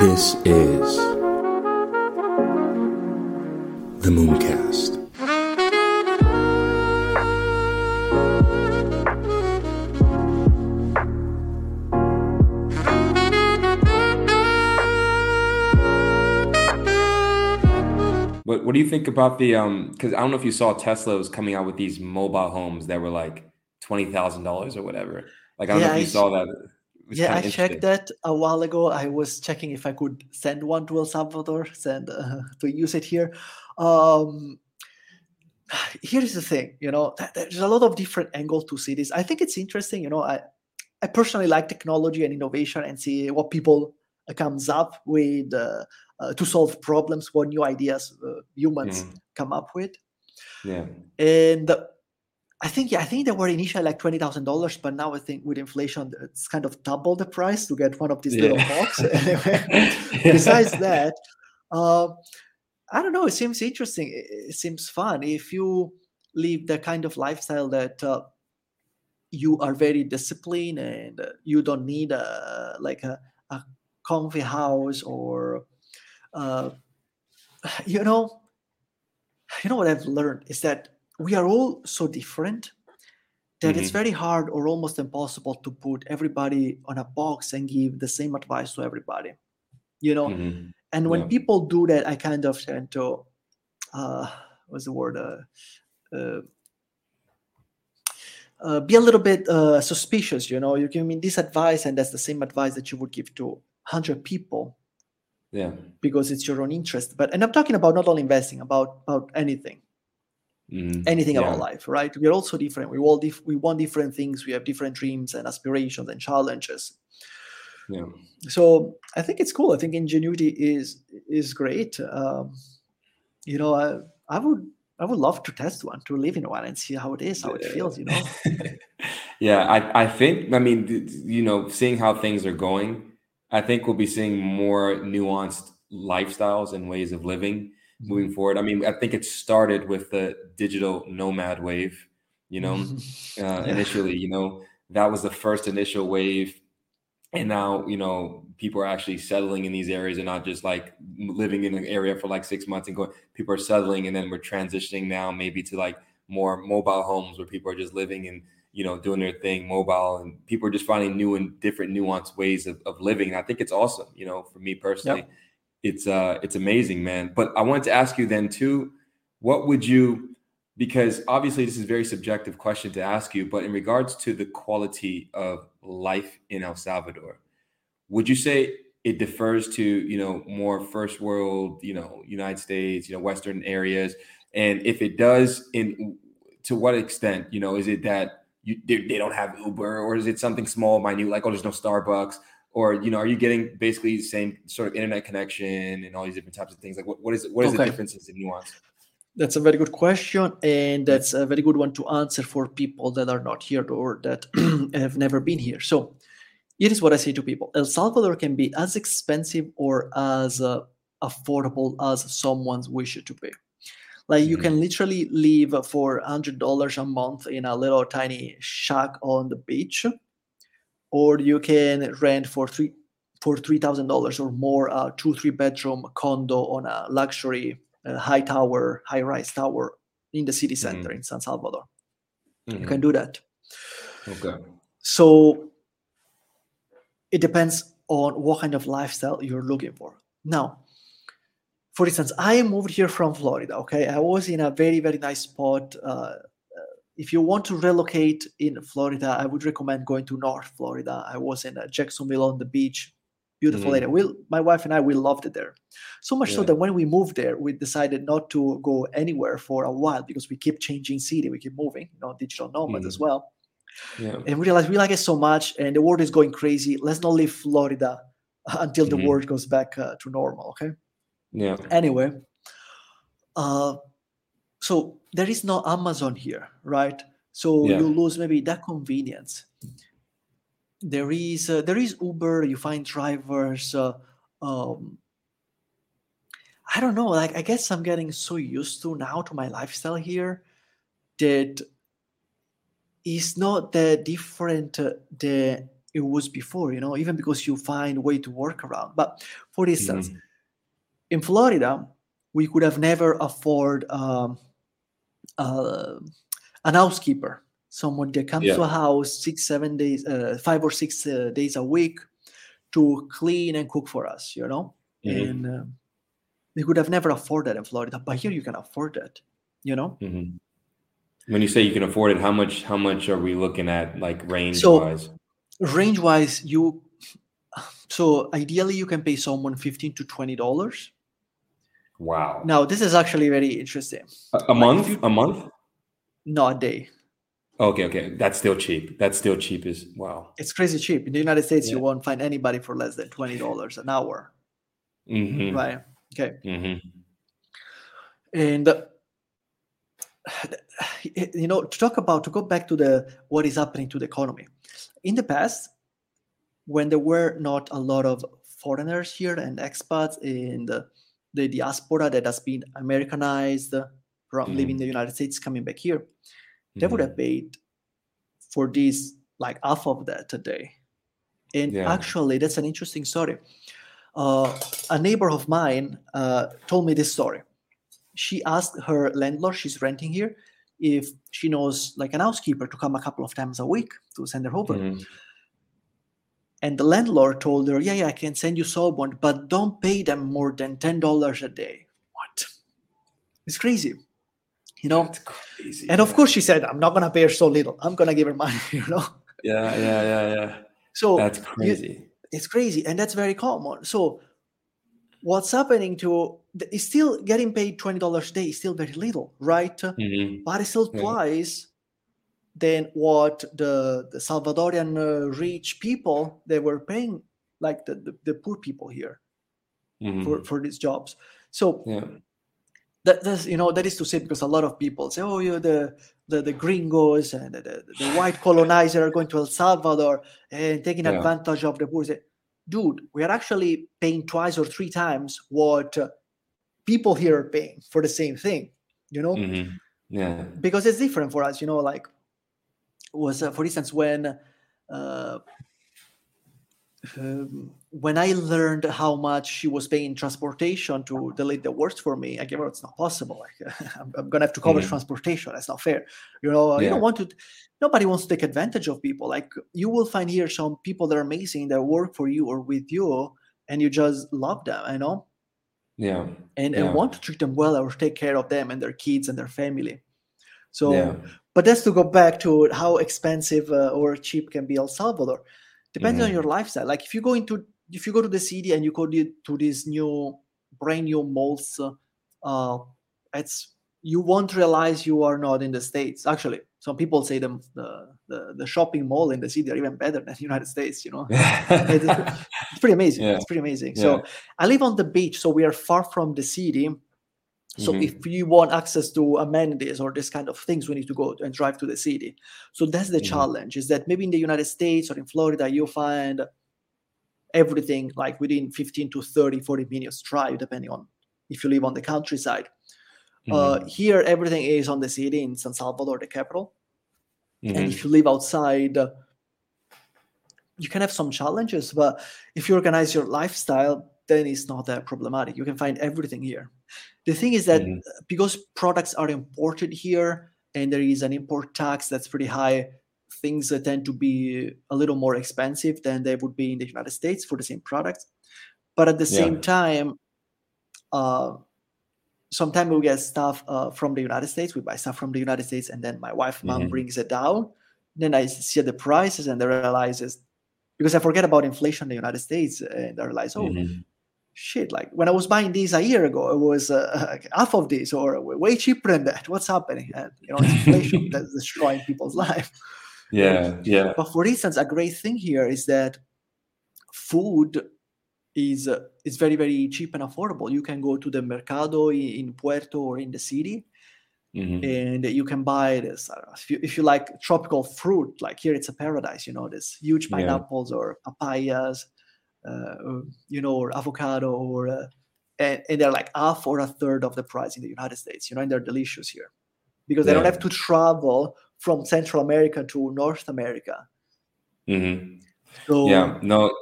This is the Mooncast. What What do you think about the um? Because I don't know if you saw Tesla was coming out with these mobile homes that were like twenty thousand dollars or whatever. Like I don't Yeah, know if you s- saw that. Yeah, I checked that a while ago. I was checking if I could send one to El Salvador, send uh, to use it here. Um, here's the thing, you know, th- there's a lot of different angles to see this. I think it's interesting, you know. I I personally like technology and innovation and see what people uh, comes up with uh, uh, to solve problems, what new ideas uh, humans Mhm. come up with. Yeah. And I think yeah, I think they were initially like twenty thousand dollars, but now I think with inflation, it's kind of double the price to get one of these little Yeah. box. Anyway, besides that, uh, I don't know. It seems interesting. It, it seems fun if you live the kind of lifestyle that uh, you are very disciplined and uh, you don't need a like a, a comfy house or uh, you know you know what I've learned is that we are all so different that it's Mhm. very hard or almost impossible to put everybody on a box and give the same advice to everybody. You know, Mhm. and when Yeah. people do that, I kind of tend to, uh, what's the word? Uh, uh, uh, be a little bit uh, suspicious. You know, you give me this advice, and that's the same advice that you would give to hundred people Yeah. because it's your own interest. But and I'm talking about not only investing, about about anything. Mhm. anything Yeah. about life, right? We're also different. We all dif- we want different things. We have different dreams and aspirations and challenges. Yeah. So I think it's cool. I think ingenuity is is great. Um, you know, I, I would I would love to test one, to live in one, and see how it is, how it feels. You know, yeah, I, I think, I mean, you know, seeing how things are going, I think we'll be seeing more nuanced lifestyles and ways of living moving forward. I mean, I think it started with the digital nomad wave, you know, uh, initially, you know, that was the first initial wave. And now, you know, people are actually settling in these areas and not just like living in an area for like six months and going, people are settling and then we're transitioning now maybe to like more mobile homes where people are just living and, you know, doing their thing mobile and people are just finding new and different nuanced ways of, of living. And I think it's awesome, you know, for me personally, it's, uh, it's amazing, man. But I wanted to ask you then too, what would you, because obviously this is a very subjective question to ask you, but in regards to the quality of life in El Salvador, would you say it differs to you know more first world, you know, United States, you know, Western areas, and if it does, in to what extent, you know, is it that you they, they don't have Uber, or is it something small, minute, like oh, there's no Starbucks, or you know, are you getting basically the same sort of internet connection and all these different types of things? Like what, what is what is the Okay. differences in nuance? That's a very good question, and that's a very good one to answer for people that are not here or that have never been here. So, here is what I say to people: El Salvador can be as expensive or as uh, affordable as someone's wish to be. Like you Mhm. can literally live for hundred dollars a month in a little tiny shack on the beach, or you can rent for three for three thousand dollars or more a two three bedroom condo on a luxury uh, high tower high rise tower in the city center in San Salvador. You Mhm. can do that. Okay. So it depends on what kind of lifestyle you're looking for. Now, for instance, I moved here from Florida. Okay, I was in a very very nice spot. Uh, if you want to relocate in Florida, I would recommend going to North Florida. I was in uh, Jacksonville on the beach, beautiful Mhm. area. We, my wife and I, we loved it there. So much so that when we moved there, we decided not to go anywhere for a while because we keep changing city, we keep moving. You know, digital nomads as Mhm. well Yeah. and we realized we like it so much and the world is going crazy let's not leave florida until the Mhm. world goes back uh, to normal okay Yeah. anyway uh, so there is no amazon here right so Yeah. you lose maybe that convenience there is uh, there is uber you find drivers uh, um, i don't know like i guess i'm getting so used to now to my lifestyle here that it's not that different uh, the it was before, you know, even because you find a way to work around. But for instance, Mhm. in Florida, we could have never afford um, uh, an housekeeper, someone that comes Yeah. to a house six, seven days, uh, five or six uh, days a week to clean and cook for us, you know? Mhm. And um, we could have never afforded that in Florida, but here you can afford it, you know? Mhm. When you say you can afford it, how much? How much are we looking at, like range So- wise? Range wise, you so ideally you can pay someone 15 to 20 dollars. Wow. Now, this is actually very interesting. a, a month? you- A month? Not a day. Okay, okay. That's still cheap. That's still cheap as wow. It's crazy cheap. In the United States, you won't find anybody for less than twenty dollars an hour, hmm right? Okay, hmm and uh, you know, to talk about to go back to the what is happening to the economy. In the past, when there were not a lot of foreigners here and expats in the, the diaspora that has been Americanized from leaving the United States coming back here, they would have paid for this like half of that today. And Yeah. actually, that's an interesting story. Uh, a neighbor of mine uh, told me this story. She asked her landlord, she's renting here, if she knows like an housekeeper to come a couple of times a week to send her over. Mhm. And the landlord told her, Yeah, yeah, I can send you someone, but don't pay them more than $10 a day. What? It's crazy. You know? Crazy. And of course, she said, I'm not going to pay her so little. I'm going to give her money, you know? Yeah, yeah, yeah, yeah. So That's crazy. it's crazy. And that's very common. So what's happening to is still getting paid $20 a day is still very little, right? Mhm. But it's still twice than what the, the Salvadorian uh, rich people they were paying, like the, the, the poor people here Mhm. for, for these jobs. So yeah. that, that's you know that is to say because a lot of people say, oh, you're the the, the gringos and the, the, the white colonizer are going to El Salvador and taking Yeah. advantage of the poor. Say, Dude, we are actually paying twice or three times what uh, people here are paying for the same thing. You know, Mhm. Yeah. because it's different for us. You know, like was uh, for instance when. Uh, um, when I learned how much she was paying transportation to delete the worst for me, I gave her it's not possible. Like I'm, I'm gonna have to cover Mhm. transportation. That's not fair. You know, you don't want to. Nobody wants to take advantage of people. Like you will find here some people that are amazing that work for you or with you, and you just love them. You know, Yeah. and Yeah. and want to treat them well or take care of them and their kids and their family. So yeah. But that's to go back to how expensive uh, or cheap can be El Salvador. Depends on Mhm. your lifestyle. Like if you go into if you go to the city and you go to, to these new brand new malls, uh, uh, it's you won't realize you are not in the states. Actually, some people say them the, the the shopping mall in the city are even better than the United States. You know, it's, it's pretty amazing. Yeah. It's pretty amazing. So I live on the beach, so we are far from the city. So Mhm. if you want access to amenities or this kind of things, we need to go and drive to the city. So that's the Mhm. challenge. Is that maybe in the United States or in Florida, you find everything like within 15 to 30, 40 minutes drive, depending on if you live on the countryside. Mhm. Uh, here, everything is on the city in San Salvador, the capital. And if you live outside, uh, you can have some challenges. But if you organize your lifestyle, then it's not that problematic. You can find everything here. The thing is that Mhm. uh, because products are imported here and there is an import tax that's pretty high, things tend to be a little more expensive than they would be in the United States for the same products. But at the Yeah. same time, uh, sometimes we get stuff uh, from the United States. We buy stuff from the United States, and then my wife, mom, Mhm. brings it down. Then I see the prices, and I realize because I forget about inflation in the United States, and I realize, oh Mhm. Shit! Like when I was buying these a year ago, it was uh, half of this, or way cheaper than that. What's happening? And you know, it's inflation that's destroying people's life. Yeah. Yeah. But for instance, a great thing here is that food is uh, is very very cheap and affordable. You can go to the mercado in Puerto or in the city, Mhm. and you can buy this. I if you if you like tropical fruit, like here it's a paradise. You know, this huge Yeah. pineapples or papayas, uh, or, you know, or avocado, or uh, and, and they're like half or a third of the price in the United States. You know, and they're delicious here because they don't have to travel from Central America to North America Mm-hmm. So Yeah, no,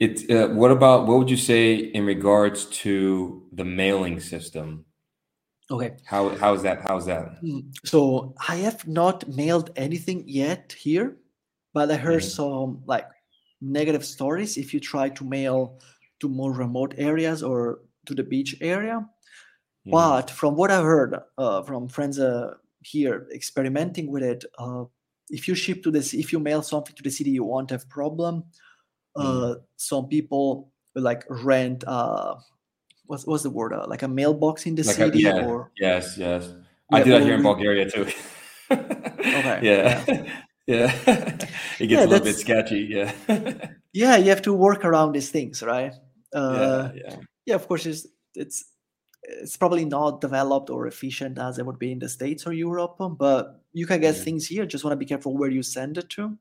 it's uh, what about what would you say in regards to the mailing system? okay. How how's that? How's that? Mm, So I have not mailed anything yet here, but I heard Mhm. some like negative stories if you try to mail to more remote areas or to the beach area. But from what I heard uh, from friends uh, here experimenting with it, uh, if you ship to this, if you mail something to the city, you won't have problem. Uh, Some people like rent. Uh, what's what's the word? Uh, like a mailbox in the Like a, city, yeah, or yes, yes. I yeah, do that here in Bulgaria too. Okay, Yeah. Yeah. Yeah, it gets Yeah, a little bit sketchy. Yeah. yeah, you have to work around these things, right? Uh, yeah. Yeah. yeah, of course, it's it's it's probably not developed or efficient as it would be in the states or Europe, but you can get Mhm. things here. Just want to be careful where you send it to.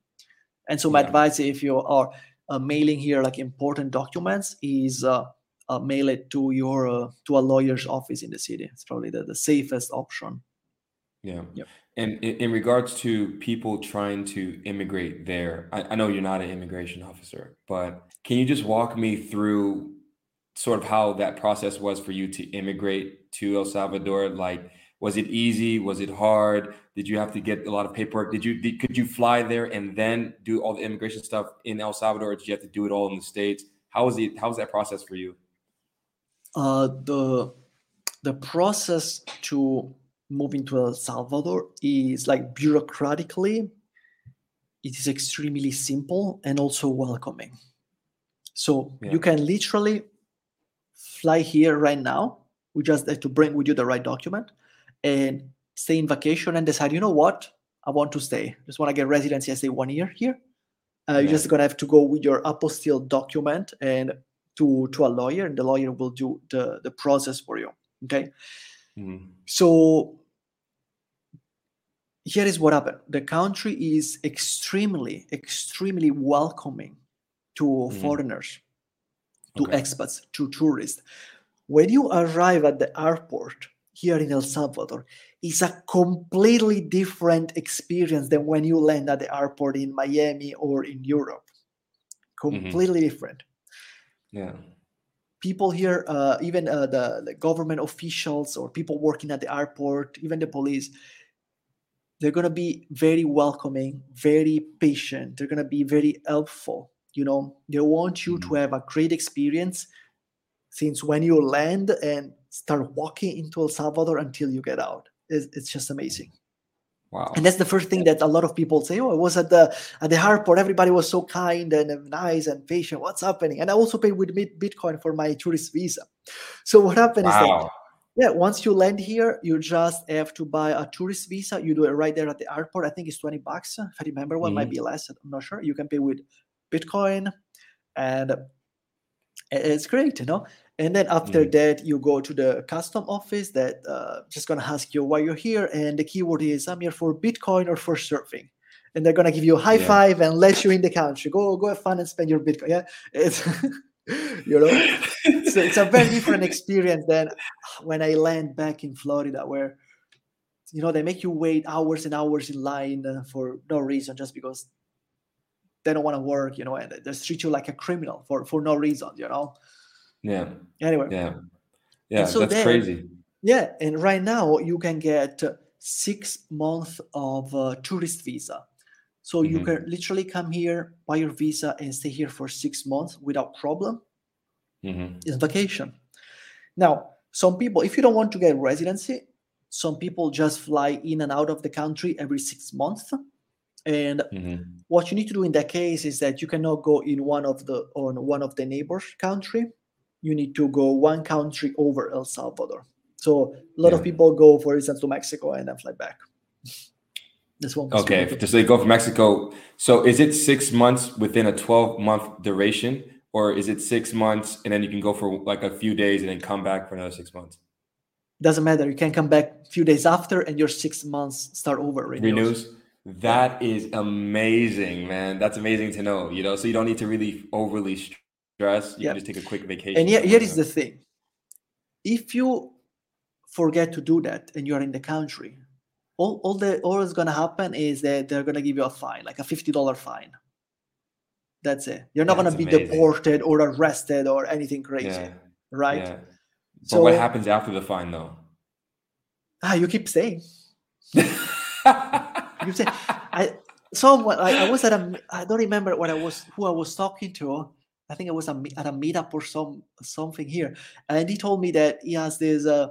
And so, my Yeah. advice, if you are uh, mailing here like important documents, is uh, uh, mail it to your uh, to a lawyer's office in the city. It's probably the, the safest option. Yeah. Yep. And in, in regards to people trying to immigrate there, I, I know you're not an immigration officer, but can you just walk me through sort of how that process was for you to immigrate to El Salvador? Like, was it easy? Was it hard? Did you have to get a lot of paperwork? Did you did, could you fly there and then do all the immigration stuff in El Salvador? Or did you have to do it all in the States? How was it? How was that process for you? Uh, the the process to move to El Salvador is like bureaucratically, it is extremely simple and also welcoming. So Yeah. you can literally fly here right now. We just have to bring with you the right document and stay in vacation and decide, you know what, I want to stay. Just want to get residency and stay one year here. Uh, You're just gonna have to go with your apostille document and to to a lawyer, and the lawyer will do the the process for you. Okay. Mhm. So here is what happened. The country is extremely, extremely welcoming to Mhm. foreigners, to Okay. expats, to tourists. When you arrive at the airport here in El Salvador, it's a completely different experience than when you land at the airport in Miami or in Europe. Completely different Yeah. People here, uh, even uh, the, the government officials or people working at the airport, even the police, they're going to be very welcoming, very patient. They're going to be very helpful. You know, they want you to Mhm. have a great experience since when you land and start walking into El Salvador until you get out. It's, it's just amazing Wow. and that's the first thing that a lot of people say oh i was at the at the airport. Everybody was so kind and nice and patient. What's happening? And i also paid with bitcoin for my tourist visa. So what happened is that yeah once you land here you just have to buy a tourist visa. You do it right there at the airport. I think it's 20 bucks. If i remember what might mm-hmm. be less. I'm not sure. You can pay with bitcoin and it's great you know and then after Mhm. that you go to the custom office that uh, just gonna ask you why you're here and the keyword is i'm here for bitcoin or for surfing. And they're gonna give you a high Yeah. five and let you in the country. Go go have fun and spend your bitcoin yeah? It's you know? So it's a very different experience than when i land back in florida where you know they make you wait hours and hours in line uh, for no reason just because they don't want to work you know and they treat you like a criminal for for no reason you know Yeah. anyway Yeah. Yeah. so that's then- crazy. yeah, and right now you can get six months of uh, tourist visa. So you Mhm. can literally come here, buy your visa, and stay here for six months without problem. hmm It's vacation. Now, some people, if you don't want to get residency, some people just fly in and out of the country every six months. And hmm what you need to do in that case is that you cannot go in one of the on one of the neighbors country you need to go one country over el salvador so a lot of people go for instance to mexico and then fly back this one Okay. Just they go from Mexico. So is it six months within a 12 month duration, or is it six months and then you can go for like a few days and then come back for another six months? doesn't matter you can come back a few days after and your six months start over renewals. Renews. That is amazing, man. That's amazing to know. You know, so you don't need to really overly stress. You Yeah. can just take a quick vacation. and here, here is the thing if you forget to do that and you're in the country all, all the all is going to happen is that they're going to give you a fine like a $50 fine That's it. You're not going to be amazing. deported or arrested or anything crazy, Yeah. right? Yeah. But So what happens after the fine, though? ah, you keep saying. You say I someone I, I was at a I don't remember what I was who I was talking to. I think it was a, at a meetup or some something here, and he told me that he has this uh,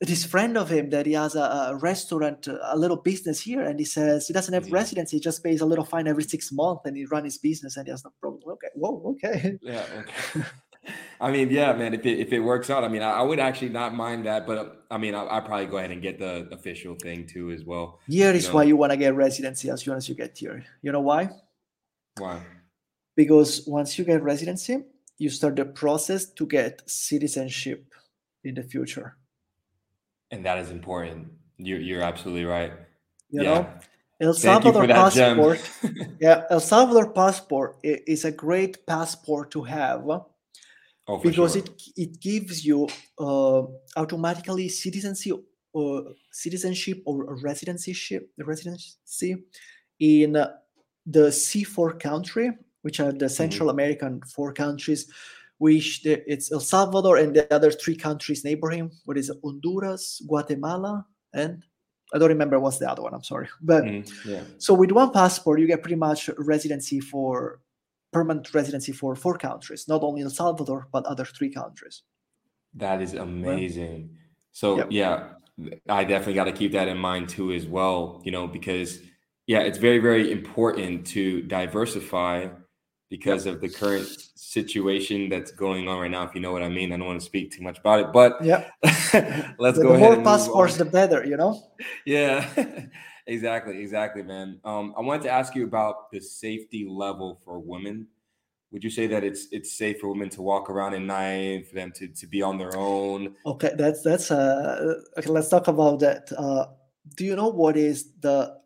this friend of him that he has a, a restaurant, a little business here, and he says he doesn't have Mhm. residency, he just pays a little fine every six months, and he run his business, and he has no problem. Okay, whoa, okay. Yeah. Okay. I mean, yeah, man. If it if it works out, I mean, I, I would actually not mind that, but I mean, I I probably go ahead and get the official thing too as well. Here You is know. why you want to get residency as soon as you get here. You know why? Why? Because once you get residency, you start the process to get citizenship in the future. And that is important. You're you're absolutely right. You yeah. know, El Salvador for that gem. passport. yeah, El Salvador passport is a great passport to have uh, oh, because sure. it it gives you uh, automatically citizenship or citizenship or residencyship residency in uh, the C4 country, which are the Central American four countries, which the, it's El Salvador and the other three countries neighboring. What is it? Honduras, Guatemala, and I don't remember what's the other one. I'm sorry, but Mhm, Yeah. so with one passport, you get pretty much residency for permanent residency for four countries, not only El Salvador but other three countries. That is amazing. So Yep. yeah, I definitely got to keep that in mind too as well, you know, because yeah, it's very very important to diversify because of the current situation that's going on right now if you know what I mean. I don't want to speak too much about it, but Yeah, let's the, go the ahead more passports, the better. You know. Yeah, exactly, exactly, man. Um, I wanted to ask you about the safety level for women. Would you say that it's it's safe for women to walk around at night, for them to to be on their own? Okay, that's that's uh. Okay, let's talk about that. Uh, do you know what is the?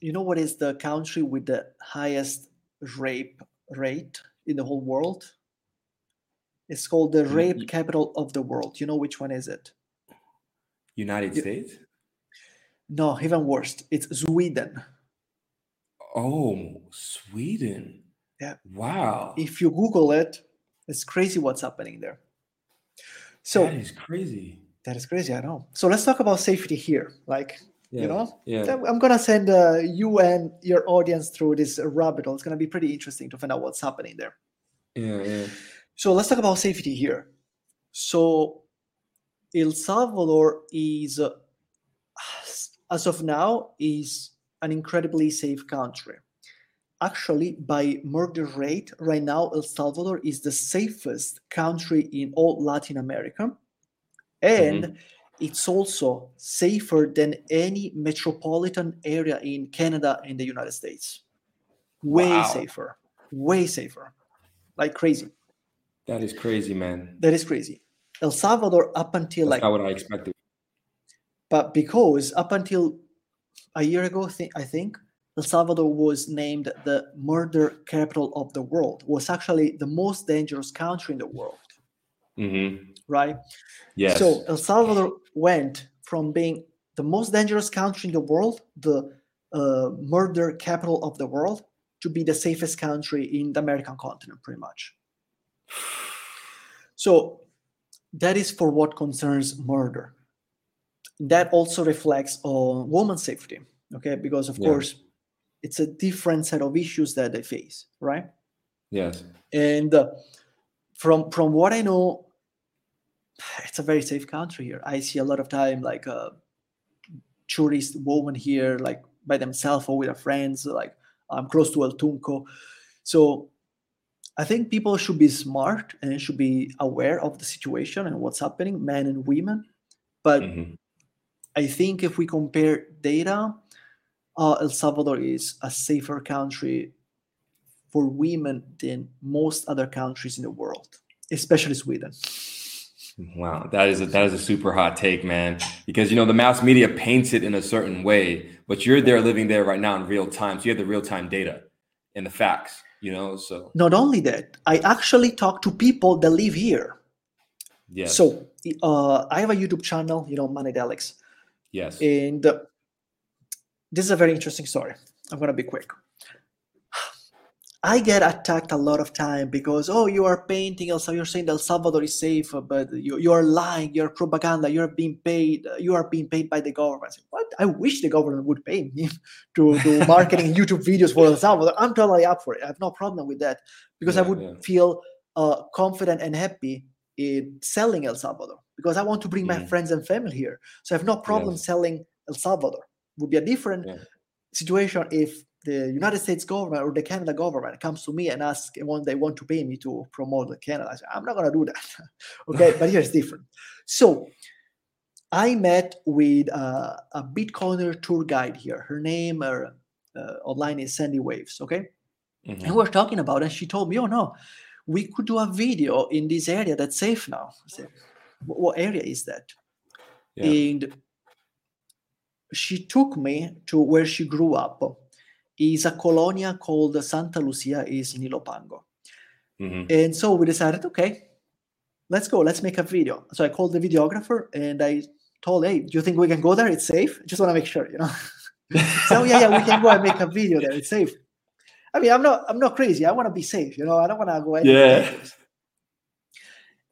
You know what is the country with the highest rape rate in the whole world? It's called the Mm, rape capital of the world. You know which one is it? United Yeah. States? No, even worse. It's Sweden. Oh, Sweden. Yeah. Wow. If you Google it, it's crazy what's happening there. So that is crazy. that is crazy, I know. So let's talk about safety here. Like, Yeah. you know, Yeah. I'm- I'm gonna send uh, you and your audience through this rabbit hole. It's gonna be pretty interesting to find out what's happening there. Yeah. Yeah. So let's talk about safety here. So El Salvador is, uh, as of now, is an incredibly safe country. Actually, by murder rate, right now El Salvador is the safest country in all Latin America, and it's also safer than any metropolitan area in Canada and the United States. Way Wow. safer, way safer, like crazy. That is crazy, man. That is crazy. El Salvador up until That's like, not what I expected. but because up until a year ago, thi- I think El Salvador was named the murder capital of the world. Was actually the most dangerous country in the world, Mm-hmm. right? Yes. So El Salvador went from being the most dangerous country in the world, the uh, murder capital of the world, to be the safest country in the American continent, pretty much. So that is for what concerns murder. That also reflects on women's safety, okay? Because of Yeah. course, it's a different set of issues that they face, right? yes. And uh, from from what I know, it's a very safe country here. I see a lot of time like uh, tourist women here, like by themselves or with their friends. Like I'm close to El Tunco, so I think people should be smart and should be aware of the situation and what's happening, men and women. But Mhm. I think if we compare data, uh, El Salvador is a safer country for women than most other countries in the world, especially Sweden. Wow, that is a, that is a super hot take, man. Because you know the mass media paints it in a certain way, but you're there living there right now in real time, so you have the real time data and the facts. You know, so Not only that, I actually talk to people that live here. yes, So uh, I have a YouTube channel, you know, Moneydelics, yes, and uh, this is a very interesting story. I'm gonna be quick. I get attacked a lot of time because oh you are painting El Salvador, you're saying El Salvador is safe, but you you are lying, you're propaganda, you're being paid, you are being paid by the government. I say, what? I wish the government would pay me to do marketing YouTube videos for El Salvador. I'm totally up for it. I have no problem with that because I would yeah. feel uh, confident and happy in selling El Salvador because I want to bring my Mhm. friends and family here. So I have no problem selling El Salvador. Would be a different Yeah. situation if the United States government or the Canada government comes to me and asks and want they want to pay me to promote the Canada. I say, I'm not gonna do that. okay, but here's different. So I met with uh, a Bitcoiner tour guide here. Her name uh, uh, online is Sandy Waves. Okay, Mhm. and we're talking about, it, and she told me, "Oh no, we could do a video in this area that's safe now." I said, "Wh- "What area is that?" Yeah. And she took me to where she grew up. Is a colonia called Santa Lucia, is in Ilopango. Mhm. And so we decided, okay, let's go, let's make a video. So I called the videographer and I told, hey, do you think we can go there? It's safe. Just want to make sure, you know. so yeah, yeah, we can go and make a video there. It's safe. I mean, I'm not, I'm not crazy. I want to be safe, you know. I don't want to go anywhere Yeah.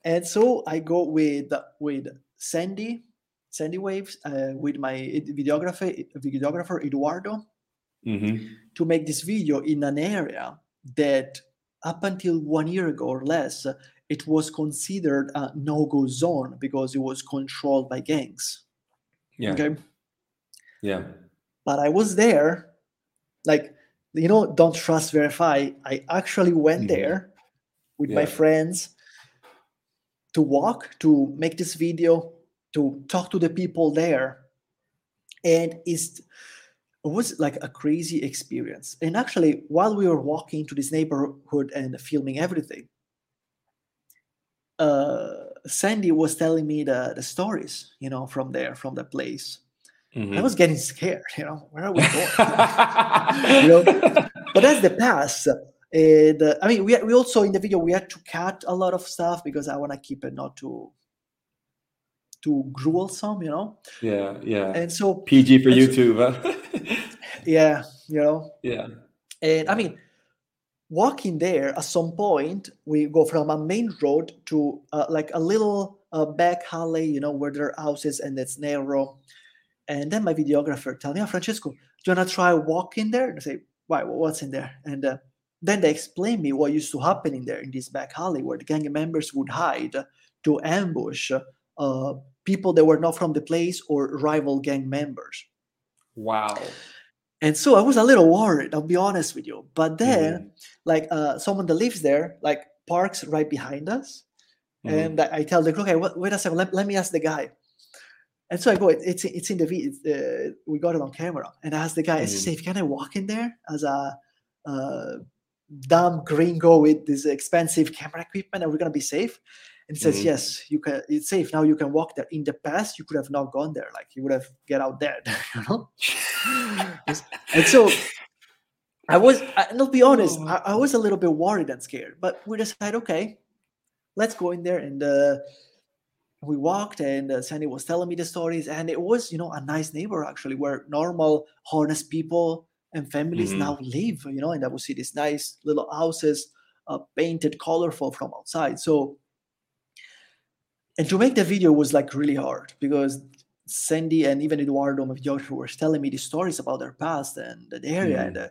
And so I go with with Sandy, Sandy Waves, uh, with my videographer, videographer Eduardo, Mhm. to make this video in an area that up until one year ago or less it was considered a no-go zone because it was controlled by gangs Yeah. okay Yeah. but i was there like you know don't trust verify i actually went Mhm. there with my friends to walk to make this video to talk to the people there and it's it was like a crazy experience. And actually while we were walking to this neighborhood and filming everything uh sandy was telling me the the stories you know from there from the place. I Mhm. was getting scared you know where are we going? You know? But that's the past and uh, i mean we, we also in the video we had to cut a lot of stuff because i want to keep it not too too gruesome you know yeah. Yeah. and so PG for and so- YouTube. Huh? yeah you know yeah. and i mean walking there at some point we go from a main road to uh, like a little uh, back alley you know where there are houses and it's narrow and then my videographer tell me oh, francesco do you want to try walking there and I say why what's in there and uh, then they explain me what used to happen in there in this back alley where the gang members would hide to ambush uh, people that were not from the place or rival gang members Wow. and so I was a little worried, I'll be honest with you. But then, Mhm. like uh, someone that lives there, like parks right behind us, Mhm. and I I tell the okay, wait, wait a second, let, let me ask the guy. And so I go, "It- it's it's in the video. Uh, we got it on camera, and I asked the guy, I Mhm. said, "Can I walk in there as a uh, dumb gringo with this expensive camera equipment? Are we gonna be safe?" And says, Mhm. "Yes, you can. It's safe now. You can walk there. In the past, you could have not gone there. Like you would have get out dead, you know." and so I was, I- and I'll be honest, Oh. I, I was a little bit worried and scared, but we decided, okay, let's go in there. And uh, we walked, and uh, Sandy was telling me the stories, and it was, you know, a nice neighbor actually, where normal, honest people and families Mhm. now live, you know, and I would see these nice little houses, uh, painted colorful from outside. So, and to make the video was like really hard because Sandy and even Eduardo, my videographer, were telling me the stories about their past and the area. Mhm. And uh,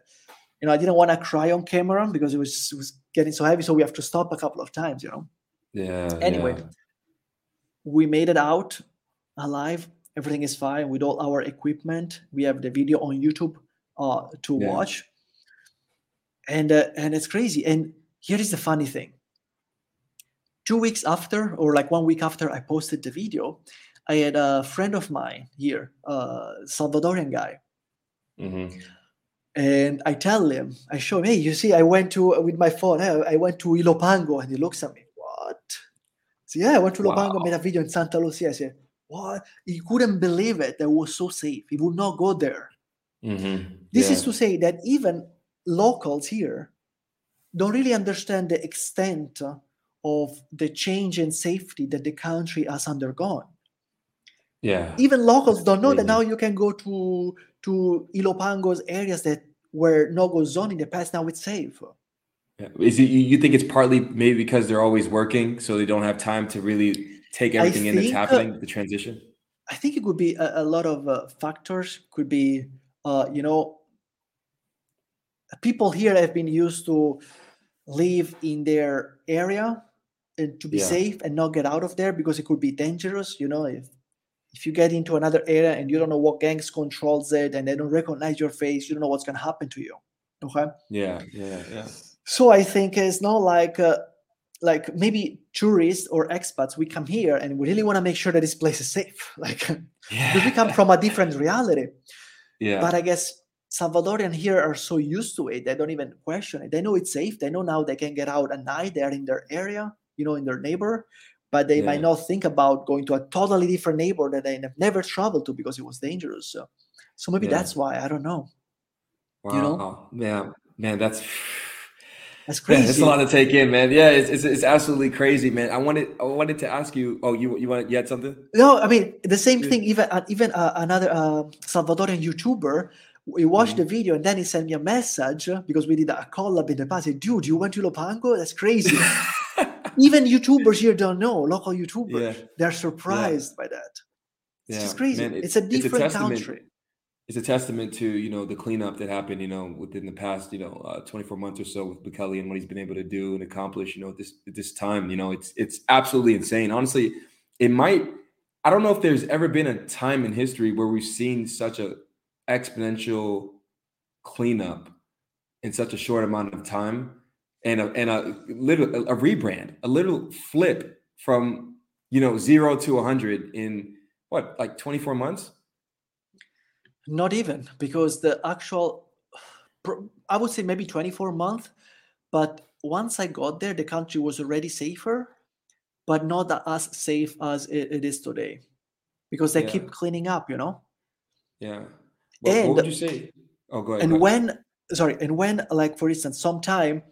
you know, I didn't want to cry on camera because it was it was getting so heavy. So we have to stop a couple of times. You know. Yeah. Anyway, yeah. we made it out alive. Everything is fine with all our equipment. We have the video on YouTube uh, to Yeah. watch, and uh, and it's crazy. And here is the funny thing. Two weeks after, or like one week after I posted the video, I had a friend of mine here, a Salvadorian guy, Mhm. and I tell him, I show him, hey, you see, I went to with my phone. "Hey, I went to Ilopango, and he looks at me, what? So yeah, I went to Ilopango, made a video in Santa Lucia. I said, what? He couldn't believe it. That was so safe. He would not go there. Mhm. This is to say that even locals here don't really understand the extent of the change in safety that the country has undergone. Yeah. Even locals don't know that now you can go to to Ilopango's areas that were no-go zone in the past. Now it's safe. Yeah. Is it you think it's partly maybe because they're always working, so they don't have time to really take everything in that's think uh, happening, the transition? I think it could be a, a lot of uh, factors. Could be, uh, you know, people here have been used to live in their area to be Yeah. safe and not get out of there because it could be dangerous. You know, if if you get into another area and you don't know what gangs controls it and they don't recognize your face, you don't know what's gonna happen to you. Okay. Yeah, yeah, yeah. So I think it's not like uh, like maybe tourists or expats we come here and we really want to make sure that this place is safe. Like because we come from a different reality. Yeah. But I guess Salvadorian here are so used to it, they don't even question it. They know it's safe. They know now they can get out at night. They're in their area, you know, in their neighbor. But they Yeah. might not think about going to a totally different neighbor that they have never traveled to because it was dangerous. So, so maybe Yeah. that's why. I don't know. wow. you know? Yeah, man, that's That's man, crazy. it's a lot to take in, man. Yeah, it's, it's it's absolutely crazy, man. I wanted I wanted to ask you. Oh, you you want you had something? No, I mean the same thing. Even uh, even uh, another uh, Salvadorian YouTuber, we watched Mm-hmm. the video and then he sent me a message because we did a collab in the past. He said, Dude, you went to Ilopango? That's crazy. even YouTubers here don't know. Local YouTubers, Yeah. they're surprised by that. It's Yeah, just crazy. man, it- it's a it's a different testament- country. it's a testament to you know the cleanup that happened you know within the past you know uh, 24 months or so with Bukele and what he's been able to do and accomplish you know at this at this time you know it's it's absolutely insane honestly it might I don't know if there's ever been a time in history where we've seen such a exponential cleanup in such a short amount of time and a and a little a rebrand a little flip from you know 0 to 100 in what like 24 months Not even because the actual, I would say maybe 24 months. But once I got there, the country was already safer, but not as safe as it, it is today because they Yeah. keep cleaning up, you know? Yeah. What, what And- would you say? Oh, go ahead. and go ahead. when sorry and when like for instance sometime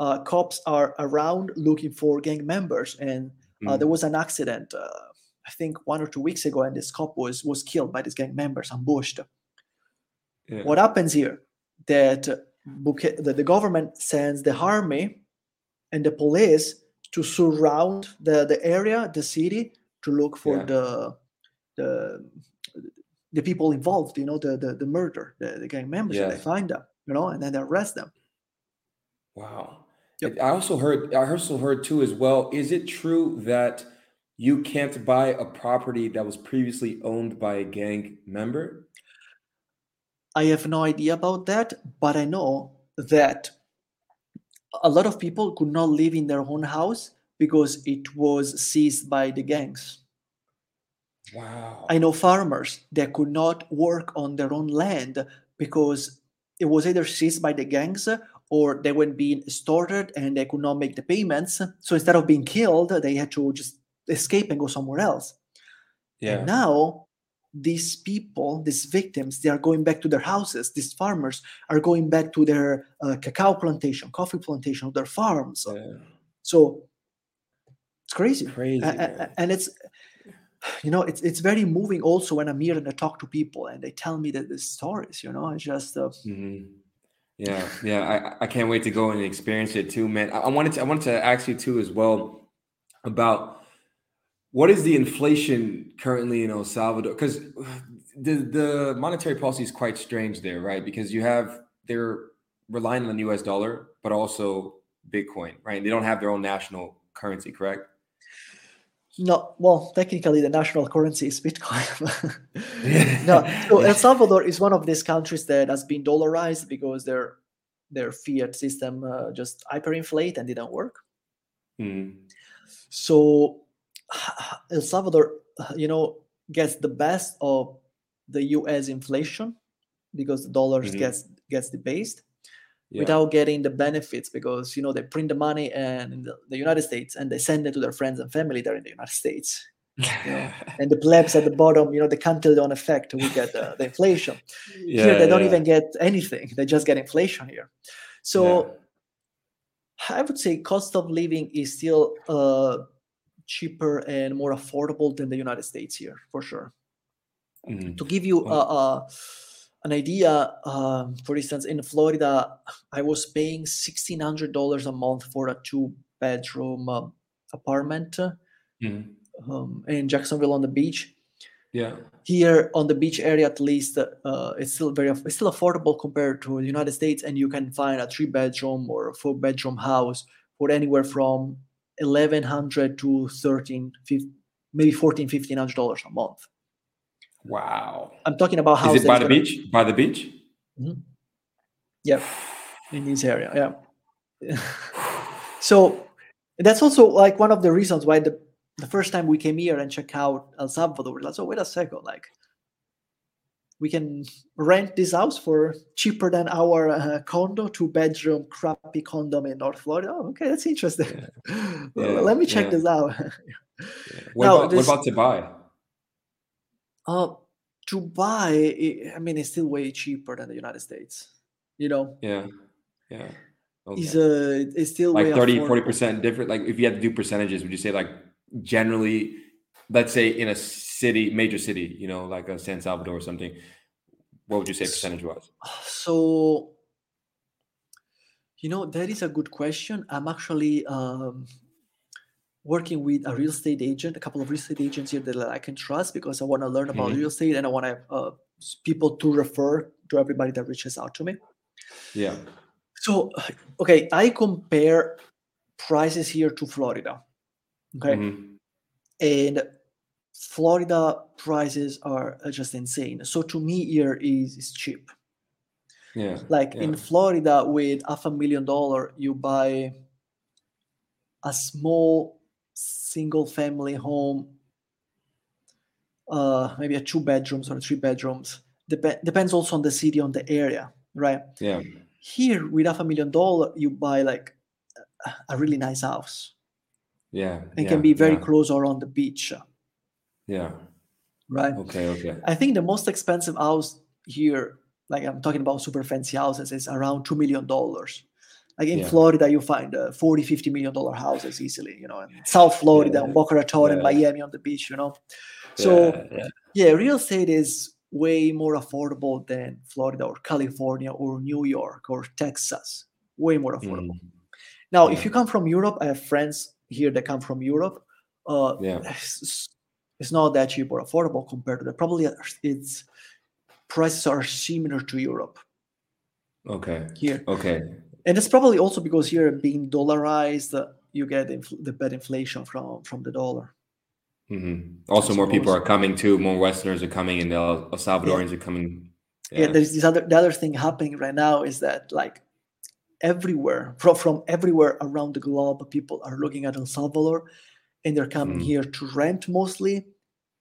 uh, cops are around looking for gang members and uh, Mhm. there was an accident uh, i think one or two weeks ago and this cop was was killed by these gang members ambushed Yeah. what happens here that uh, the government sends the army and the police to surround the, the area the city to look for Yeah. the the the people involved you know the the, the murder the, the gang members and they find them you know and then they arrest them Wow. Yep. I also heard. I also heard too as well. Is it true that you can't buy a property that was previously owned by a gang member? i have no idea about that but i know that a lot of people could not live in their own house because it was seized by the gangs Wow. I know farmers that could not work on their own land because it was either seized by the gangs or they were being extorted and they could not make the payments. So instead of being killed, they had to just escape and go somewhere else. yeah. And now these people, these victims, they are going back to their houses. These farmers are going back to their uh, cacao plantation, coffee plantation, their farms. yeah. So it's crazy. Crazy. A- a- man. a- and it's you know it's it's very moving also when i'm here and i talk to people and they tell me that the stories you know it's just uh, Mhm. Yeah, yeah. I, I can't wait to go and experience it too, man. I, I wanted to I wanted to ask you too as well about what is the inflation currently in El Salvador? Because the the monetary policy is quite strange there, right? Because you have they're relying on the U.S. dollar, but also Bitcoin, right? They don't have their own national currency, correct? No well technically the national currency is bitcoin no so el salvador is one of these countries that has been dollarized because their their fiat system uh, just hyperinflate and didn't work Mhm. so el salvador you know gets the best of the us inflation because the dollars Mhm. gets gets debased Yeah. without getting the benefits because you know they print the money and in the, the United States and they send it to their friends and family there in the United States. know, And the plebs at the bottom, you know, they can't tell the Cantillon effect, we get the, the inflation. yeah, Here they don't even get anything; they just get inflation here. So I would say cost of living is still uh, cheaper and more affordable than the United States here, for sure. Mhm. To give you a, a, an idea, um, for instance, in Florida, I was paying sixteen hundred dollars a month for a two-bedroom um, apartment Mhm. um, in Jacksonville on the beach. Yeah. Here on the beach area, at least, uh, it's still very it's still affordable compared to the United States, and you can find a three-bedroom or a four-bedroom house for anywhere from eleven hundred to thirteen, fif- maybe fourteen, fifteen hundred dollars a month. Wow. I'm talking about houses. Is it by the beach? By the beach? Yeah, in this area. Yeah. so that's also like one of the reasons why the the first time we came here and check out El Salvador, we're like, so wait a second, like we can rent this house for cheaper than our uh, condo, two bedroom crappy condo in North Florida. Oh, okay, that's interesting. Well, Yeah, Let me check yeah. this out. What, Now, about, this- what about to buy? Uh, to buy, i- I mean, it's still way cheaper than the United States. You know, Yeah. Yeah. Okay. is uh, it's still like way 30, 40 percent different. Like if you had to do percentages, would you say like generally, let's say in a city, major city, you know, like a San Salvador or something, what would you say percentage was? So, you know, that is a good question. I'm actually um, working with a real estate agent, a couple of real estate agents here that I can trust because I want to learn about Mhm. real estate and I want to have uh, people to refer to everybody that reaches out to me. Yeah. So, okay, I compare prices here to Florida. Okay. Mhm. and Florida prices are uh, just insane. So to me, here is is cheap. Yeah. Like in Florida, with half a million dollar, you buy a small single family home, uh, maybe a two bedrooms or three bedrooms. Dep- depends also on the city, on the area, right? Yeah. Here, with half a million dollar, you buy like a- really nice house. Yeah. It yeah, can be very yeah, close or on the beach, Yeah. right? Okay. Okay. I think the most expensive house here, like I'm talking about super fancy houses, is around $2 million. Like in Yeah. Florida, you find uh, 40, 50 million dollar houses easily, you know, in South Florida, Yeah. Boca Raton, and Yeah. Miami on the beach, you know. So, yeah, real estate is way more affordable than Florida or California or New York or Texas. Way more affordable. Mm, Now, if you come from Europe, I have friends here that come from Europe. Uh, Yeah. it's, it's not that cheap or affordable compared to that. Probably it's prices are similar to Europe Okay. here, Okay. And it's probably also because here being dollarized, uh, you get infl- the bad inflation from from the dollar. hmm Also, more people are coming too. More Westerners are coming, and El, El Salvadorians are coming. Yeah. there's this other the other thing happening right now is that like everywhere from from everywhere around the globe, people are looking at El Salvador, and they're coming Mm. here to rent mostly,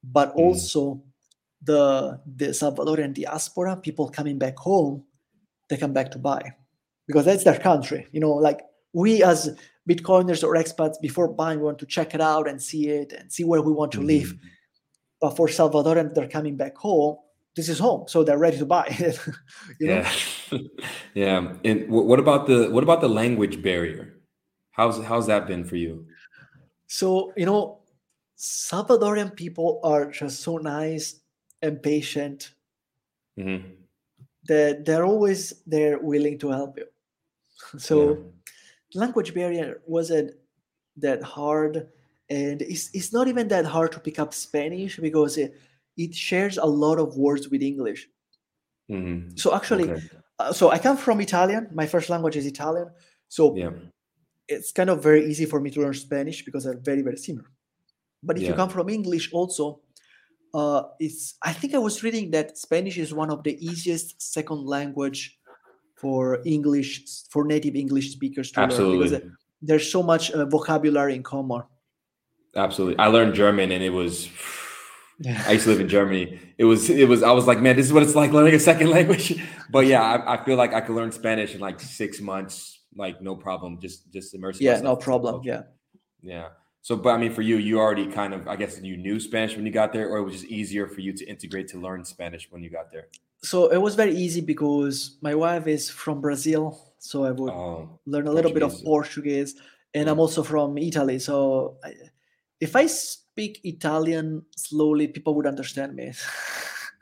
but Mm. also the the Salvadorian diaspora, people coming back home, they come back to buy because that's their country. You know, like we as Bitcoiners or expats, before buying, we want to check it out and see it and see where we want to live. Mhm. But for Salvadorian, they're coming back home. This is home, so they're ready to buy. you know? Yeah. yeah. And wh- what about the what about the language barrier? How's how's that been for you? So, you know, Salvadorian people are just so nice and patient hmm that they're always there willing to help you. So, language barrier wasn't that hard. And it's, it's not even that hard to pick up Spanish because it, it shares a lot of words with English. hmm So, actually, Okay. uh, so I come from Italian. My first language is Italian. So, Yeah. it's kind of very easy for me to learn Spanish because they're very, very similar. But if you come from English, also, uh, it's I think I was reading that Spanish is one of the easiest second language for English for native English speakers to learn Absolutely. because there's so much uh, vocabulary in common. Absolutely. I learned German, and it was. Yeah. I used to live in Germany. It was it was I was like, man, this is what it's like learning a second language. But yeah, I, I feel like I could learn Spanish in like six months, like no problem. Just just immerse. Yeah, myself no problem. culture. Yeah. Yeah. So, but I mean, for you, you already kind of, I guess, you knew Spanish when you got there, or it was just easier for you to integrate to learn Spanish when you got there. So it was very easy because my wife is from Brazil, so I would Oh, learn a little bit of Portuguese. Portuguese, and Yeah. I'm also from Italy. So I, if I speak Italian slowly, people would understand me.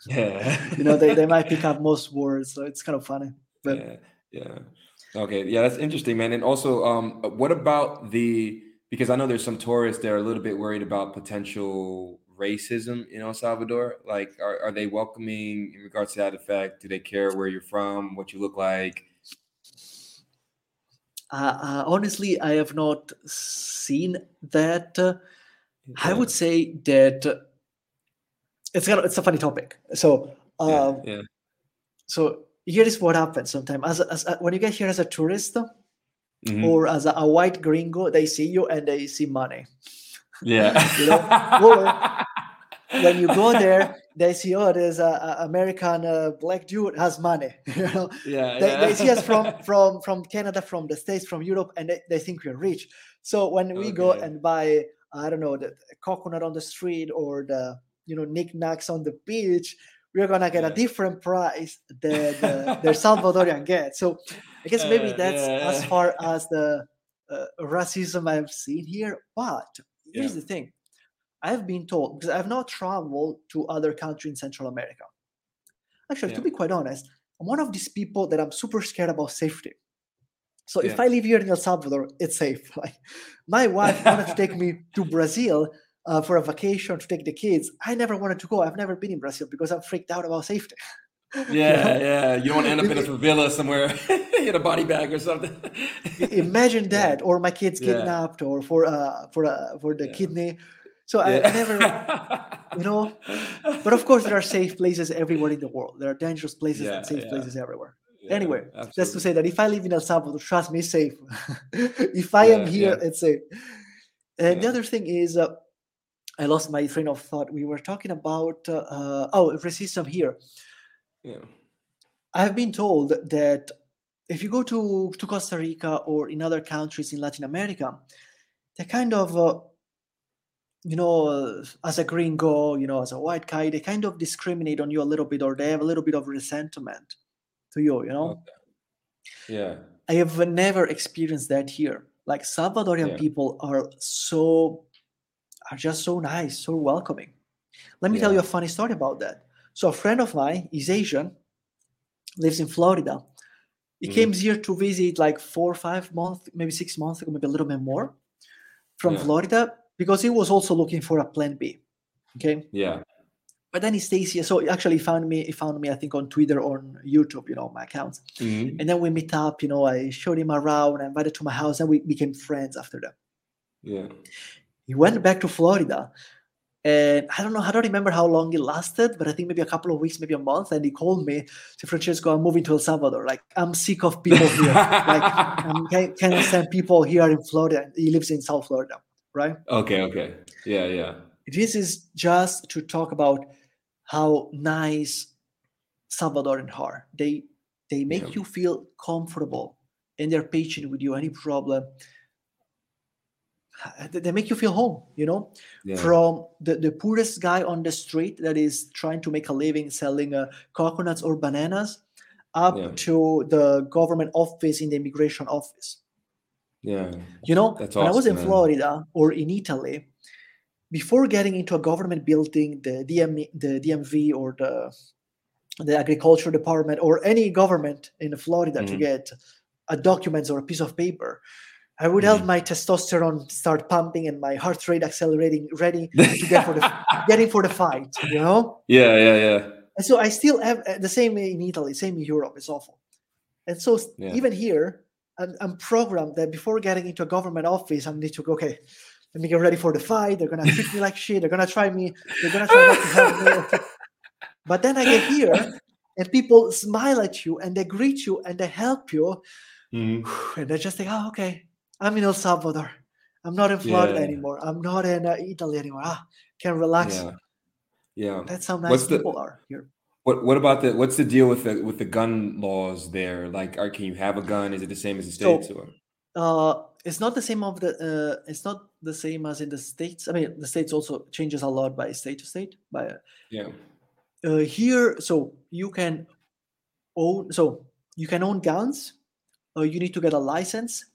Yeah. you know, they, they might pick up most words, so it's kind of funny. But yeah, yeah. Okay, yeah, that's interesting, man. And also, um, what about the because I know there's some tourists that are a little bit worried about potential racism in El Salvador. Like, are, are they welcoming in regards to that effect? Do they care where you're from, what you look like? uh, uh, honestly, I have not seen that. Uh, I would say that uh, it's kind of, it's a funny topic. So, um, yeah, so here is what happens sometimes. As, as when you get here as a tourist Mhm. or as a, a white gringo, they see you and they see money. Yeah. you know, When you go there, they see oh, there's a, a American uh, black dude has money. You know, yeah, they, yeah. they see us from from from Canada, from the States, from Europe, and they, they think we're rich. So when we go and buy, I don't know, the coconut on the street or the you know knickknacks on the beach, we're gonna get a different price than the, the Salvadorian get. So I guess maybe Uh, that's yeah, as far as the uh, racism I've seen here. But here's Yeah. the thing: I've been told because I've not traveled to other countries in Central America. Actually, to be quite honest, I'm one of these people that I'm super scared about safety. So if I live here in El Salvador, it's safe. Like my wife wanted to take me to Brazil uh, for a vacation to take the kids. I never wanted to go. I've never been in Brazil because I'm freaked out about safety. Yeah, yeah. You don't end up in a favela somewhere in a body bag or something. Imagine that, or my kids Yeah. kidnapped, or for uh, for uh, for the Yeah. kidney. So I, I never, you know. But of course, there are safe places everywhere in the world. There are dangerous places Yeah, and safe yeah. places everywhere. Yeah, anyway, Just to say that if I live in El Salvador, trust me, it's safe. if I am here, yeah. it's safe. And the other thing is, uh, I lost my train of thought. We were talking about uh, uh, oh racism here. Yeah. I've been told that if you go to, to Costa Rica or in other countries in Latin America, they kind of, uh, you know, uh, as a green gringo, you know, as a white guy, they kind of discriminate on you a little bit or they have a little bit of resentment to you, you know? Okay. Yeah. I have never experienced that here. Like Salvadorian Yeah. people are so, are just so nice, so welcoming. Let me tell you a funny story about that. So a friend of mine is Asian, lives in Florida. He Mhm. came here to visit like four or five months, maybe six months ago, maybe a little bit more from Yeah. Florida because he was also looking for a plan B. Okay. Yeah. But then he stays here. So he actually found me, he found me, I think, on Twitter or on YouTube, you know, my accounts. Mhm. And then we meet up, you know, I showed him around, I invited to my house, and we became friends after that. Yeah. He went back to Florida. And I don't know, I don't remember how long it lasted, but I think maybe a couple of weeks, maybe a month. And he called me, said, Francesco, I'm moving to El Salvador. Like, I'm sick of people here. like, um, can, can I send people here in Florida? He lives in South Florida, right? Okay. Okay. Yeah. Yeah. This is just to talk about how nice Salvadoran are. They they make Yeah. you feel comfortable and they're patient with you. Any problem, they make you feel home. You know, Yeah. from the, the poorest guy on the street that is trying to make a living selling uh, coconuts or bananas, up Yeah. to the government office in the immigration office. Yeah. You know, That's when I was in man. Florida or in Italy, before getting into a government building, the DM, the DMV or the the agriculture department or any government in Florida to Mhm. get a documents or a piece of paper, I would have Mhm. my testosterone start pumping and my heart rate accelerating, ready to get for the getting for the fight. You know, Yeah. Yeah. Yeah. and so I still have uh, the same in Italy, same in Europe. It's awful. And so Yeah. even here, I'm, I'm programmed that before getting into a government office, I need to go, okay, let me get ready for the fight. They're gonna treat me like shit. They're gonna try me. They're gonna try not to help me. But then I get here, and people smile at you and they greet you and they help you, Mhm. and they're just like, oh, okay, I'm in El Salvador. I'm not in Florida Yeah. anymore. I'm not in uh, Italy anymore. Ah, can relax. Yeah. Yeah. That's how nice What's the- people are here. What What about the What's the deal with the with the gun laws there? Like, are can you have a gun? Is it the same as the So- states or? Uh, it's not the same of the. Uh, it's not the same as in the states. I mean, the states also changes a lot by state to state. By Yeah. uh, here, so you can own. So you can own guns. Or you need to get a license.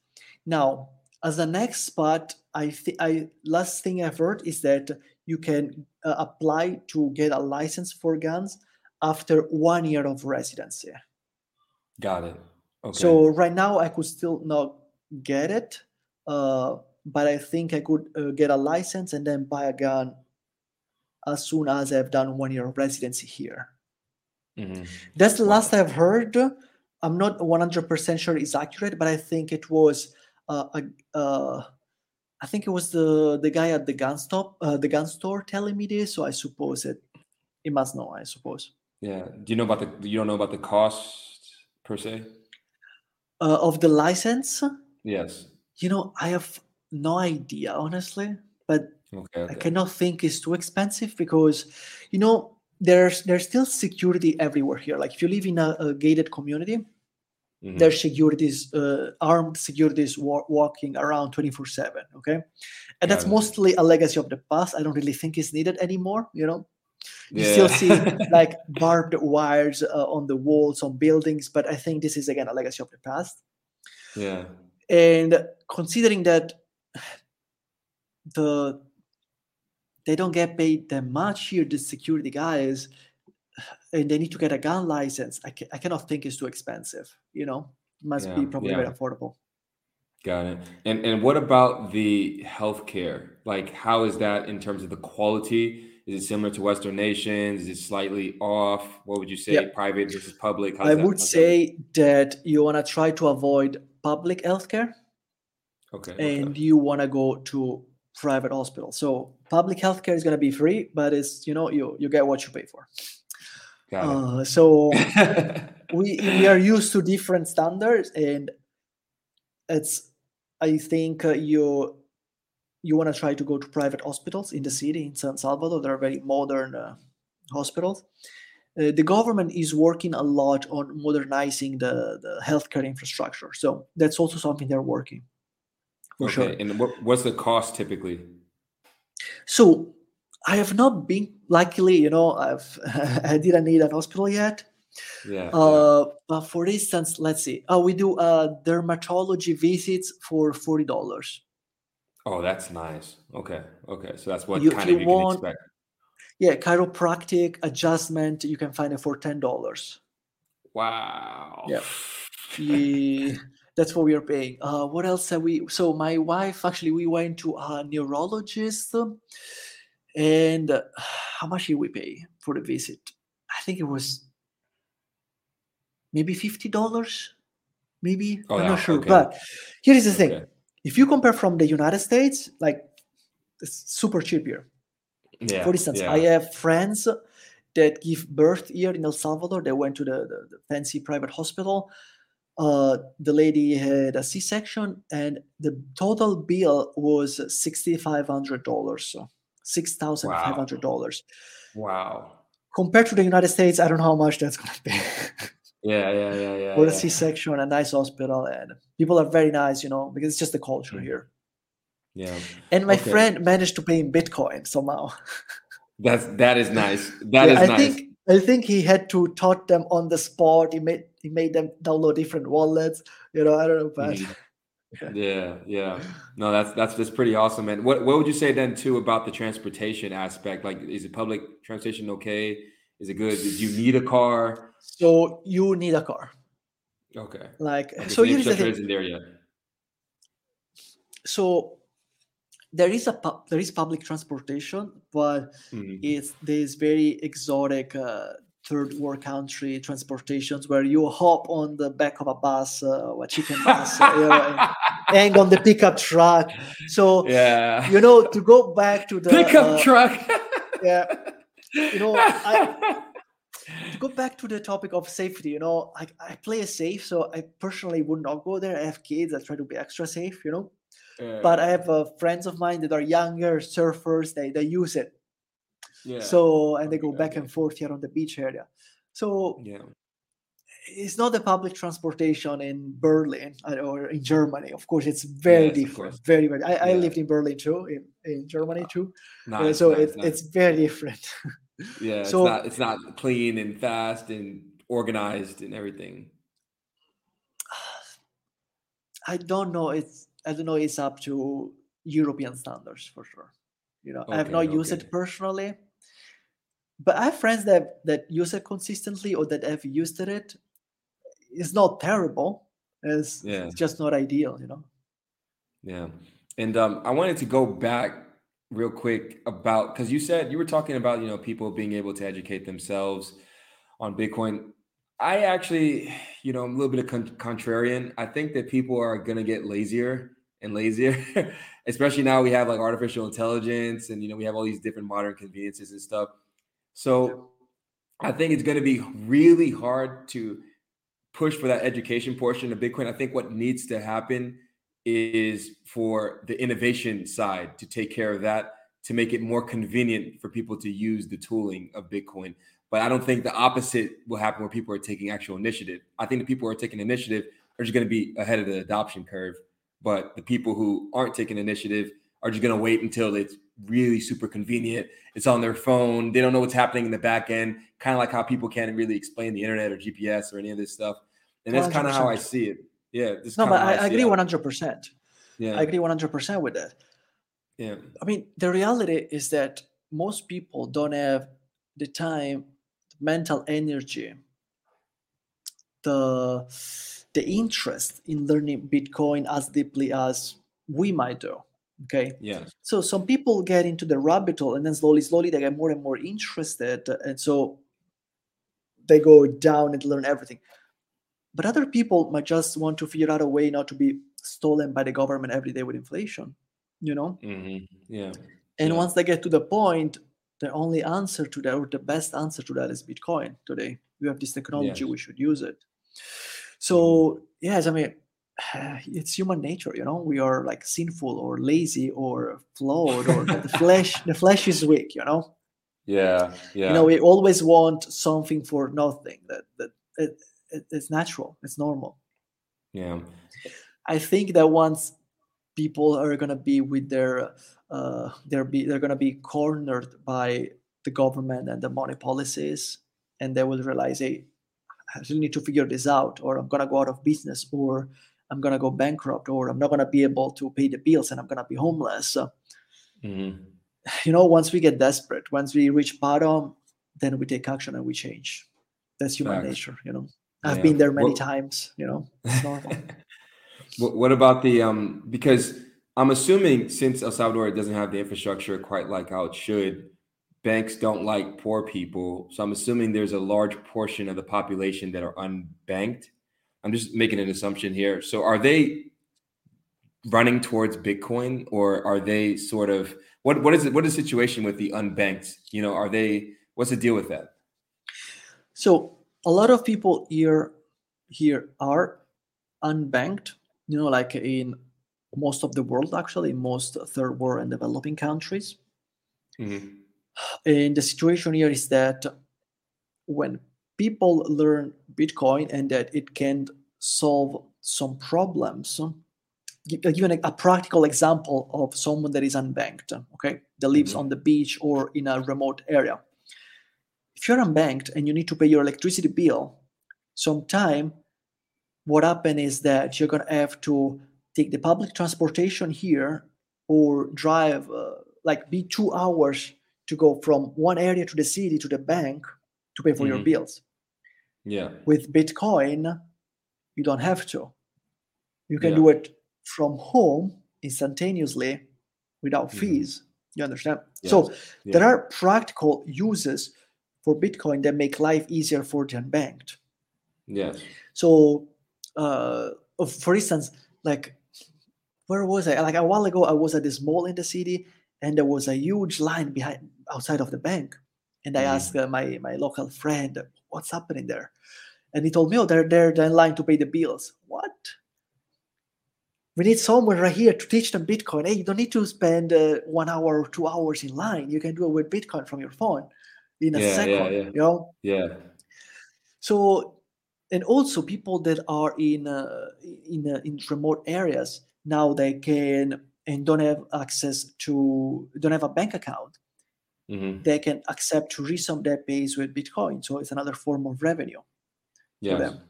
Now, as the next part, I think I last thing I've heard is that you can uh, apply to get a license for guns after one year of residency. Got it. Okay. So right now I could still not get it, uh, but I think I could uh, get a license and then buy a gun as soon as I've done one year of residency here. Mhm. That's the Wow. last I've heard. I'm not 100% sure it's accurate, but I think it was I think it was the the guy at the gun stop, uh, the gun store telling me this. So I suppose it, it must know. I suppose Yeah. Do you know about the? You don't know about the cost per se? uh, of the license. Yes. You know, I have no idea honestly, but Okay. I cannot think it's too expensive because, you know, there's there's still security everywhere here. Like if you live in a, a gated community, Mhm. there's securities, uh, armed securities wa- walking around 24 7. Okay. And that's it. mostly a legacy of the past. I don't really think it's needed anymore. You know, you Yeah. still see like barbed wires uh, on the walls, on buildings, but I think this is again a legacy of the past. yeah. And considering that the they don't get paid that much here, the security guys, and they need to get a gun license. I, ca- I cannot think it's too expensive. You know, must be Yeah, probably very affordable. Got it. And and what about the healthcare? Like, how is that in terms of the quality? Is it similar to Western nations? Is it slightly off? What would you say? Yeah. Private versus public? How's I that- would how's that say that you want to try to avoid public healthcare okay. okay. and you want to go to private hospital. So public healthcare is going to be free, but it's you know you you get what you pay for. Uh, so we we are used to different standards and it's i think uh, you you want to try to go to private hospitals in the city in san salvador they're very modern uh, hospitals uh, the government is working a lot on modernizing the, the healthcare infrastructure so that's also something they're working for okay. sure And what what's the cost typically? so i have not been luckily you know i've i didn't need an hospital yet Yeah. yeah. Uh, but for instance, let's see. Oh, we do uh, dermatology visits for forty dollars. Oh, that's nice. Okay. Okay. So that's what You- kind of you can expect. Yeah, chiropractic adjustment. You can find it for ten dollars. Wow. Yeah. Yeah, that's what we are paying. Uh, what else have we? So my wife actually, we went to a neurologist, and uh, how much did we pay for the visit? I think it was maybe fifty dollars. Maybe Oh, I'm yeah, not sure. okay. But here is the thing: Okay. if you compare from the United States, like it's super cheap here. Yeah. For instance, yeah. I have friends that give birth here in El Salvador. They went to the, the, the fancy private hospital. Uh, the lady had a C-section, and the total bill was sixty-five hundred dollars. So six thousand five hundred dollars. Wow. Compared to the United States, I don't know how much that's going to be Yeah. Yeah. Yeah. Yeah. a yeah. C-section, a nice hospital, and people are very nice, you know, because it's just the culture Mm. here. Yeah. And my Okay. friend managed to pay in Bitcoin somehow. That's that is nice. That is Yeah, I nice. think I think he had to taught them on the spot. He made he made them download different wallets. You know, I don't know, but Mhm. Yeah, yeah. No, that's that's that's pretty awesome, man. What what would you say then too about the transportation aspect? Like, is it public transportation okay? Is it good? Did you need a car? so you need a car. Okay. Like okay so here's the thing. there yet. So there is a pu- there is public transportation, but Mhm. it's there's very exotic uh, third world country transportations where you hop on the back of a bus, uh, a chicken bus, you know, and hang on the pickup truck. So Yeah. you know to go back to the Pickup uh, truck. yeah. You know, I- to go back to the topic of safety, you know, I, I play it safe, so I personally would not go there. I have kids, I try to be extra safe, you know. Yeah, But I have uh, friends of mine that are younger surfers, they, they use it. Yeah. So, and they go Okay, back okay. and forth here on the beach area. So, yeah. it's not the public transportation in Berlin uh, or in Germany. Of course, it's very Yes, different. Very, very. I, I lived in Berlin too, in, in Germany too. Uh, so nice, it's nice. it's very different. yeah. so- it's not it's not clean and fast and organized and everything. I don't know. It's I don't know. It's up to European standards for sure. You know, I have Okay, not used it personally, but I have friends that that use it consistently or that have used it. It's not terrible. It's, Yeah. it's just not ideal, you know. Yeah. And um, I wanted to go back real quick about because you said you were talking about, you know, people being able to educate themselves on Bitcoin. I actually, you know, I'm a little bit of con- contrarian. I think that people are going to get lazier and lazier, especially now we have like artificial intelligence and, you know, we have all these different modern conveniences and stuff. So I think it's going to be really hard to push for that education portion of Bitcoin. I think what needs to happen is for the innovation side to take care of that to make it more convenient for people to use the tooling of Bitcoin. But I don't think the opposite will happen where people are taking actual initiative. I think the people who are taking initiative are just going to be ahead of the adoption curve. But the people who aren't taking initiative are just going to wait until it's really super convenient. It's on their phone. They don't know what's happening in the back end, kind of like how people can't really explain the internet or GPS or any of this stuff. And that's kind of how I see it. Yeah. No, but I, I agree one hundred percent. Yeah. I agree one hundred percent with that. yeah. I mean, the reality is that most people don't have the time, the mental energy, the the interest in learning Bitcoin as deeply as we might do. Okay. Yeah. So some people get into the rabbit hole and then slowly, slowly they get more and more interested. And so they go down and learn everything. But other people might just want to figure out a way not to be stolen by the government every day with inflation, you know? hmm Yeah. And Yeah. once they get to the point, the only answer to that, or the best answer to that, is Bitcoin today. We have this technology, Yes. we should use it. So, yes, I mean, it's human nature, you know. We are like sinful or lazy or flawed, or the flesh. The flesh is weak, you know. Yeah. Yeah. You know, we always want something for nothing. That that it, it, it's natural. It's normal. yeah. I think that once people are gonna be with their uh, they're be they're gonna be cornered by the government and the money policies, and they will realize, hey, I really need to figure this out, or I'm gonna go out of business, or I'm gonna go bankrupt, or I'm not gonna be able to pay the bills, and I'm gonna be homeless. So, hmm you know, once we get desperate, once we reach bottom, then we take action and we change. That's human Facts. nature, you know. I've Yeah. been there many Well- times, you know. What, what about the um? Because I'm assuming since El Salvador doesn't have the infrastructure quite like how it should, banks don't like poor people. So I'm assuming there's a large portion of the population that are unbanked. I'm just making an assumption here. So are they running towards Bitcoin, or are they sort of what? What is it? What is the situation with the unbanked? You know, are they? What's the deal with that? So a lot of people here here are unbanked, you know, like in most of the world, actually, most third world and developing countries. Mhm. And the situation here is that when people learn Bitcoin and that it can solve some problems, give you an- a practical example of someone that is unbanked, okay, that lives Mhm. on the beach or in a remote area. If you're unbanked and you need to pay your electricity bill, sometime what happens is that you're going to have to take the public transportation here or drive uh, like be two hours to go from one area to the city to the bank to pay for your Mhm. bills Yeah. with bitcoin you don't have to you can Yeah. do it from home instantaneously without Mhm. fees you understand so Yeah. there are practical uses for bitcoin that make life easier for the unbanked Yes. so, uh, for instance, like where was I? Like a while ago, I was at this mall in the city, and there was a huge line behind outside of the bank. And I Mhm. asked uh, my my local friend, "What's happening there?" And he told me, "Oh, they're they're in line to pay the bills." What? We need someone right here to teach them Bitcoin. Hey, you don't need to spend uh, one hour or two hours in line. You can do it with Bitcoin from your phone in a Yeah, yeah, second. yeah. You know, Yeah. so and also people that are in uh, in uh, in remote areas now they can and don't have access to don't have a bank account hmm they can accept to resume their pays with bitcoin so it's another form of revenue Yes. them.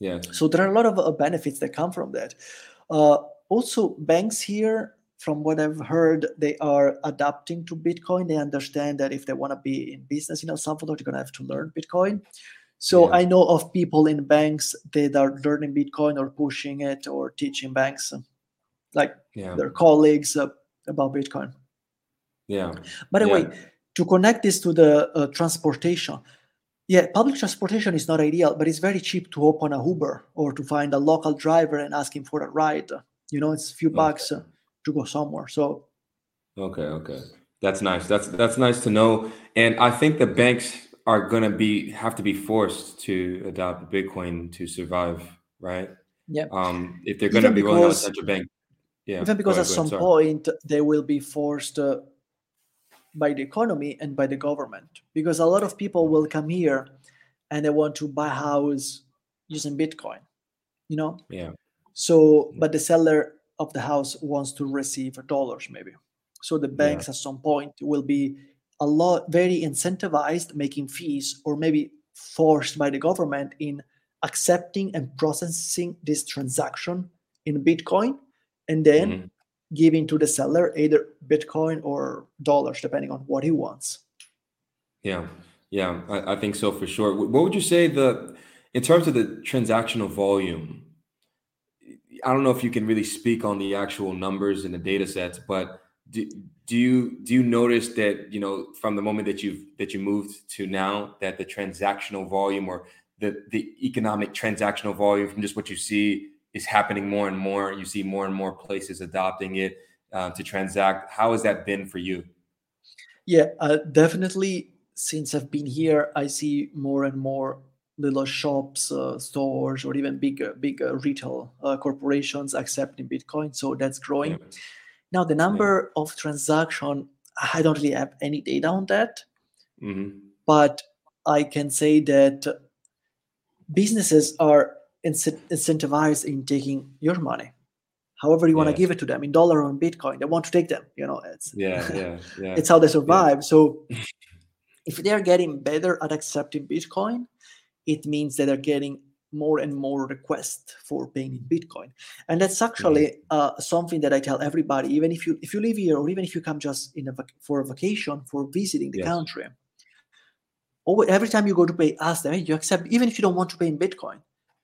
Yes. so there are a lot of uh, benefits that come from that uh, also banks here from what I've heard, they are adapting to Bitcoin. They understand that if they want to be in business in El Salvador, they're going to have to learn Bitcoin. So Yeah. I know of people in banks that are learning Bitcoin or pushing it or teaching banks, like Yeah. their colleagues, uh, about Bitcoin. Yeah. By the Yeah. way, to connect this to the uh, transportation, yeah, public transportation is not ideal, but it's very cheap to open a Uber or to find a local driver and ask him for a ride. You know, it's a few Okay. bucks uh, to go somewhere. So Okay, okay. That's nice. That's that's nice to know. And I think the banks are gonna be have to be forced to adopt Bitcoin to survive, right? yeah, Um, if they're gonna Even be rolling out a central bank. Yeah. even because ahead, at some ahead, point they will be forced uh, by the economy and by the government because a lot of people will come here and they want to buy a house using Bitcoin, you know. Yeah. So, but the seller of the house wants to receive dollars, maybe. So the banks at some point will be a lot very incentivized, making fees, or maybe forced by the government in accepting and processing this transaction in Bitcoin, and then Mhm. Giving to the seller either Bitcoin or dollars, depending on what he wants. Yeah, yeah, I, I think so for sure. What would you say the in terms of the transactional volume? I don't know if you can really speak on the actual numbers and the data sets, but do, do you do you notice that you know from the moment that you've that you moved to now that the transactional volume or the the economic transactional volume from just what you see is happening more and more. You see more and more places adopting it uh, to transact. How has that been for you? Yeah, uh, definitely. Since I've been here, I see more and more little shops, uh, stores, or even bigger, bigger retail uh, corporations accepting Bitcoin. So that's growing. Yeah. Now, the number of transaction, I don't really have any data on that, hmm but I can say that businesses are incentivized in taking your money. However, you want to Yes. give it to them in dollar or in Bitcoin, they want to take them. You know, it's Yeah, yeah, yeah. it's how they survive. So if they are getting better at accepting Bitcoin, it means that they're getting more and more requests for paying in Bitcoin, and that's actually uh, something that I tell everybody. Even if you if you live here, or even if you come just in a vac- for a vacation for visiting the country, always, every time you go to pay, ask them, hey, you accept even if you don't want to pay in Bitcoin.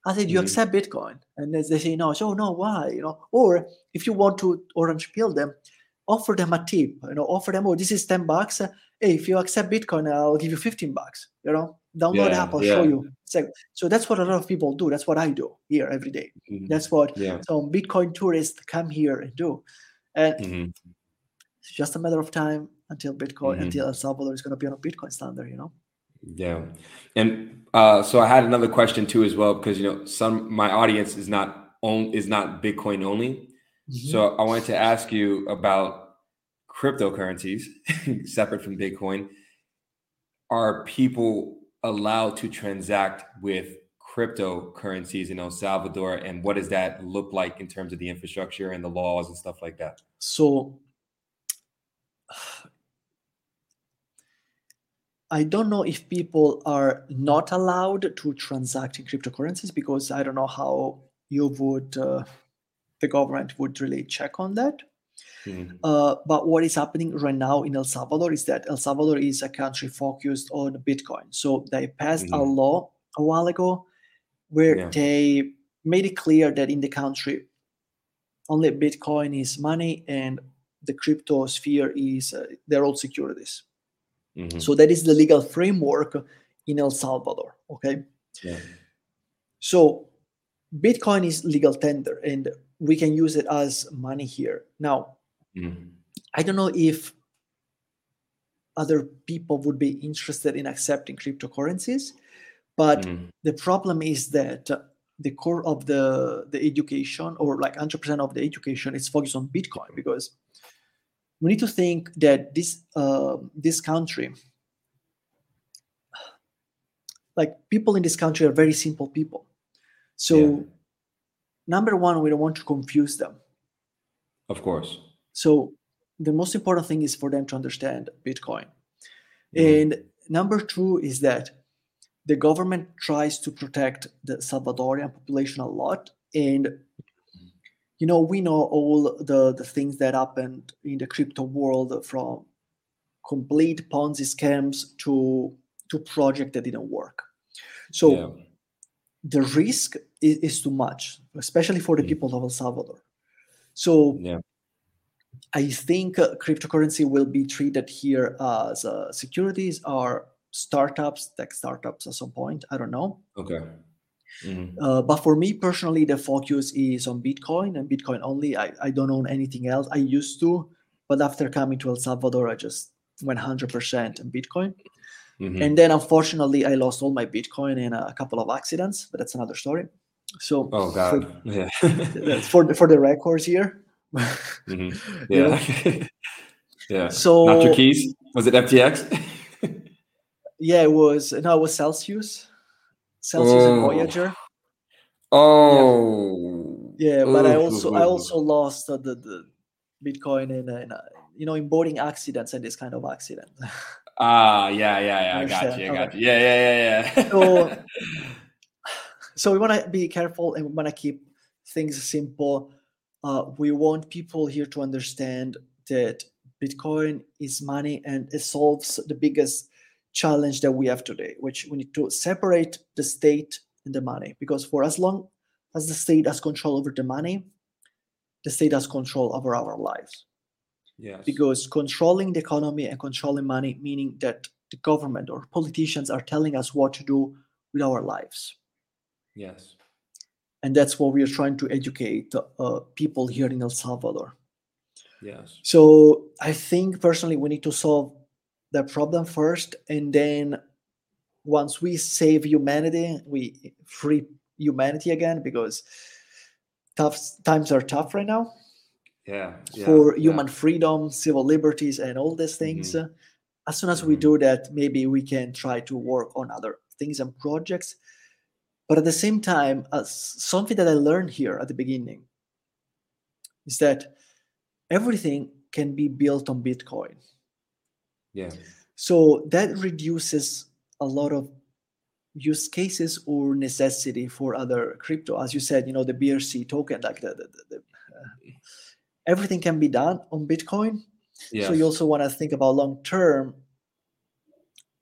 I said, you Mhm. accept Bitcoin, and they say no. So no, why? You know, or if you want to orange peel them, offer them a tip. You know, offer them, oh, this is ten bucks. Hey, if you accept Bitcoin, I'll give you fifteen bucks. You know, download Yeah, app, I'll show you. So, so that's what a lot of people do. That's what I do here every day. Mhm. That's what Yeah. some Bitcoin tourists come here and do, and Mhm. it's just a matter of time until Bitcoin, Mhm. until El Salvador is going to be on a Bitcoin standard. You know. Yeah. And uh, so I had another question too as well because you know some my audience is not on is not Bitcoin only. Mhm. So I wanted to ask you about cryptocurrencies separate from Bitcoin. Are people allowed to transact with cryptocurrencies in El Salvador and what does that look like in terms of the infrastructure and the laws and stuff like that? So I don't know if people are not allowed to transact in cryptocurrencies because I don't know how you would, uh, the government would really check on that. Mhm. Uh, but what is happening right now in El Salvador is that El Salvador is a country focused on Bitcoin. So they passed a Mhm. law a while ago where Yeah. they made it clear that in the country only Bitcoin is money and the crypto sphere is uh, they're all securities. Mhm. So that is the legal framework in El Salvador. Okay. Yeah. So Bitcoin is legal tender and we can use it as money here. Now, Mhm. I don't know if other people would be interested in accepting cryptocurrencies, but Mhm. the problem is that the core of the the education or like 100% of the education is focused on bitcoin because we need to think that this uh, this country like people in this country are very simple people so Yeah. number one we don't want to confuse them Of course. so the most important thing is for them to understand bitcoin Mhm. and number two is that the government tries to protect the Salvadorian population a lot. And you know we know all the the things that happened in the crypto world from complete ponzi scams to to project that didn't work so yeah. the risk is, is too much especially for the Mm. people of el salvador so Yeah. i think uh, cryptocurrency will be treated here as uh, securities or startups tech startups at some point i don't know Okay. Mhm. uh, but for me personally, the focus is on Bitcoin and Bitcoin only. I, I don't own anything else. I used to, but after coming to El Salvador, I just went 100% in Bitcoin. Mhm. And then unfortunately, I lost all my Bitcoin in a couple of accidents, but that's another story. So oh for, God. Yeah. for, the, for the records here. Mhm. Yeah. yeah. So Not your keys? Was it FTX? yeah, it was no, it was Celsius, Celsius and Oh. Voyager. oh. Yeah, but I also I also lost uh, the, the Bitcoin in, uh, in uh, you know in boating accidents and this kind of accident. Ah, yeah, yeah, yeah. I got you. I got okay. you. Yeah, yeah, yeah, yeah. So- so we want to be careful and we want to keep things simple. Uh, we want people here to understand that Bitcoin is money and it solves the biggest challenge that we have today, which we need to separate the state and the money. Because for as long as the state has control over the money, the state has control over our lives. yes. Because controlling the economy and controlling money, meaning that the government or politicians are telling us what to do with our lives yes. and that's what we are trying to educate uh, people here in El Salvador. Yes. So I think personally we need to solve the problem first, and then once we save humanity, we free humanity again because tough times are tough right now Yeah. yeah, for yeah. human freedom, civil liberties, and all these things. Uh, As soon as we Mhm. do that, maybe we can try to work on other things and projects. But at the same time, as something that I learned here at the beginning is that everything can be built on Bitcoin. Yeah. So that reduces a lot of use cases or necessity for other crypto. As you said, you know, the BRC token, like the, the, the, uh, everything can be done on Bitcoin. Yes. So you also want to think about long term.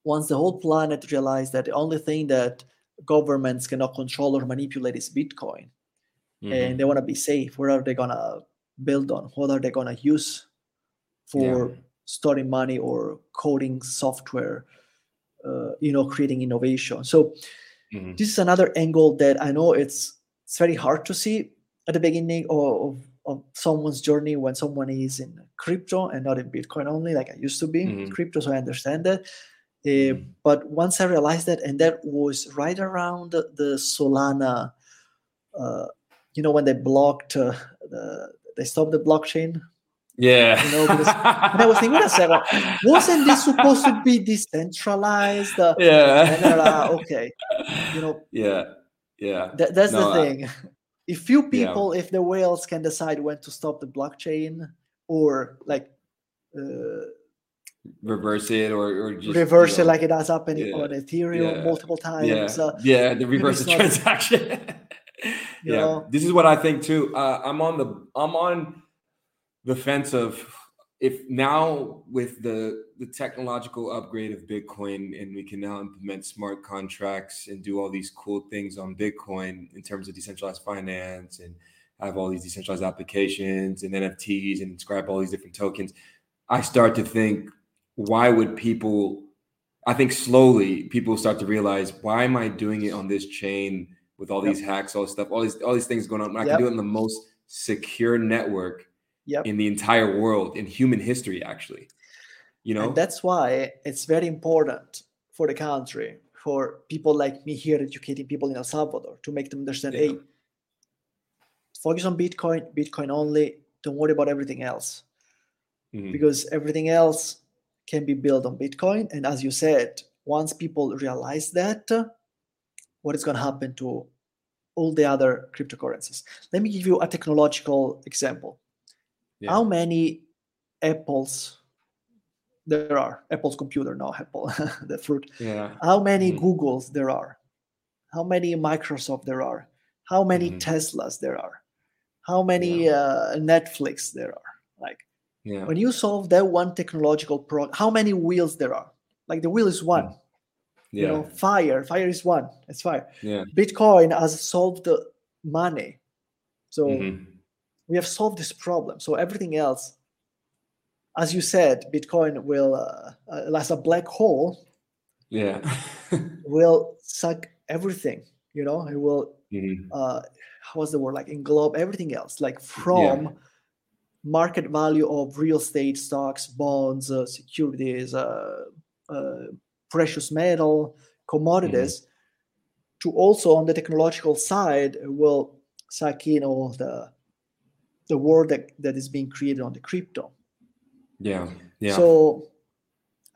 Once the whole planet realize that the only thing that governments cannot control or manipulate is Bitcoin, Mhm. and they want to be safe, what are they gonna build on? What are they gonna use for storing money or coding software? Uh, you know, creating innovation. So Mhm. this is another angle that I know it's it's very hard to see at the beginning of, of, of someone's journey when someone is in crypto and not in Bitcoin only, like I used to be in Mhm. crypto. So I understand that. Uh, Mhm. But once I realized that, and that was right around the, the Solana, uh, you know, when they blocked uh, the, they stopped the blockchain. Yeah. You know, because- And I was thinking, wait a second, wasn't this supposed to be decentralized? Uh, yeah. then, uh, okay, you know, Yeah. Yeah. That, that's No, the I- thing. If few Yeah. people, if the whales can decide when to stop the blockchain or like uh, Reverse it or, or just reverse you it like it has happened yeah, on Ethereum yeah, multiple yeah, times. Uh, yeah, the reverse the transaction. You yeah, know? this is what I think too. Uh, I'm on the I'm on the fence of if now with the the technological upgrade of Bitcoin and we can now implement smart contracts and do all these cool things on Bitcoin in terms of decentralized finance and have all these decentralized applications and NFTs and inscribe all these different tokens. I start to think, why would people? I think slowly people start to realize, why am I doing it on this chain with all Yep. these hacks, all this stuff, all these all these things going on? I Yep. can do it in the most secure network Yep. in the entire world in human history, actually. You know, And that's why it's very important for the country, for people like me here educating people in El Salvador to make them understand Yeah. hey, focus on Bitcoin, Bitcoin only. Don't worry about everything else. Mhm. because everything else can be built on Bitcoin. And as you said, once people realize that, what is going to happen to all the other cryptocurrencies? Let me give you a technological example. Yeah. How many apples there are? Apple's computer, no Apple, the fruit. yeah, How many Mhm. Googles there are? How many Microsoft there are? How many Mhm. Teslas there are? how many Yeah. uh, Netflix there are. Like Yeah. when you solve that one technological problem, how many wheels there are? Like the wheel is one. yeah. You know, fire, fire is one. It's fire. Yeah. Bitcoin has solved the money. So Mhm. We have solved this problem. So everything else, as you said, Bitcoin will, uh, uh, as a black hole, Yeah. will suck everything. You know, it will. Mhm. Uh, what's the word? Like englobe everything else, like from market value of real estate, stocks, bonds, uh, securities, uh, uh, precious metal, commodities, to also on the technological side it will suck in all the the world that, that is being created on the crypto. Yeah. Yeah. So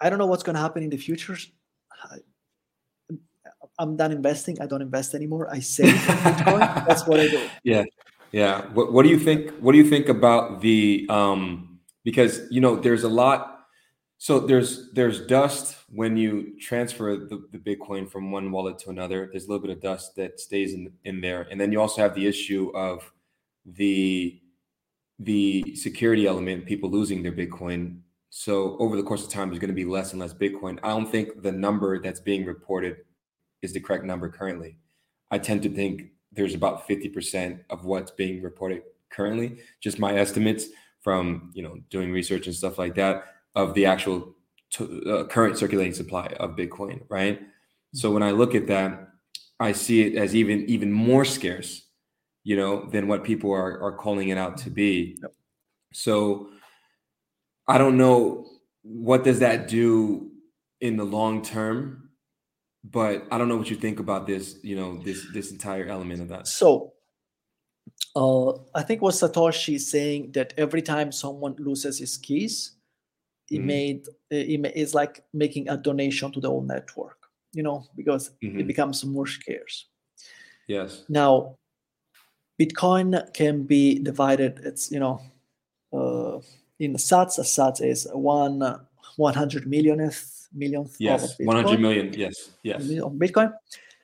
I don't know what's going to happen in the future. I, I'm done investing. I don't invest anymore. I save Bitcoin. That's what I do. Yeah, yeah. What What do you think? What do you think about the um? Because you know, there's a lot. So there's there's dust when you transfer the, the Bitcoin from one wallet to another. There's a little bit of dust that stays in in there, and then you also have the issue of the the security element, people losing their Bitcoin. So over the course of time, there's going to be less and less Bitcoin. I don't think the number that's being reported is the correct number currently. I tend to think there's about 50% of what's being reported currently, just my estimates from, you know, doing research and stuff like that of the actual to, uh, current circulating supply of Bitcoin, right? So when I look at that, I see it as even even more scarce, you know, than what people are are calling it out to be. Yep. So I don't know what does that do in the long term, but I don't know what you think about this, you know, this this entire element of that. So uh, I think what Satoshi is saying that every time someone loses his keys, he Mhm. made it is like making a donation to the whole network. You know, because it Mhm. becomes more scarce. Yes. Now, Bitcoin can be divided. It's you know, uh, in sats. A sats is one uh, one hundred millionth millionth Yes. Bitcoin. 100 million. Yes. Yes. of Bitcoin.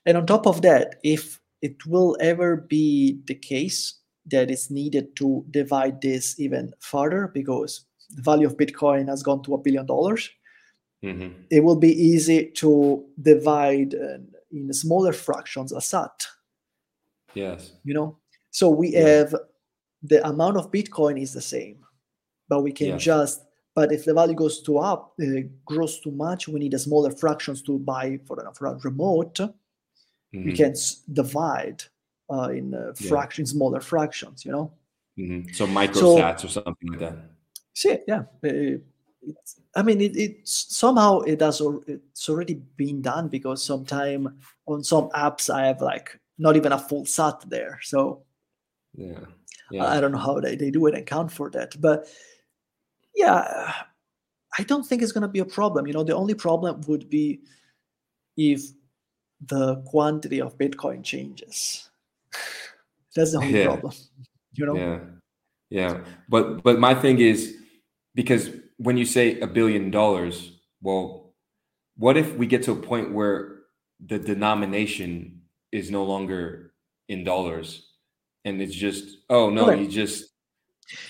And on top of that, if it will ever be the case that it's needed to divide this even further, because the value of Bitcoin has gone to a billion dollars, hmm it will be easy to divide uh, in smaller fractions a sat. Yes. You know, so we Yeah. have the amount of Bitcoin is the same, but we can Yes. just. But if the value goes too up, uh, grows too much, we need a smaller fractions to buy for a, for a remote. we Mhm. can s- divide uh, in uh, Yeah. smaller fractions. You know. Mhm. So microsats or something like that. See, yeah. I mean, it, it somehow it has. al- It's already been done because sometime on some apps I have like not even a full SAT there. So Yeah. I don't know how they, they do it and count for that. But yeah, I don't think it's going to be a problem. You know, the only problem would be if the quantity of Bitcoin changes. That's the only Yeah. problem. You know? Yeah. Yeah. But but my thing is because when you say a billion dollars, well, what if we get to a point where the denomination is no longer in dollars and it's just oh no, Okay. you just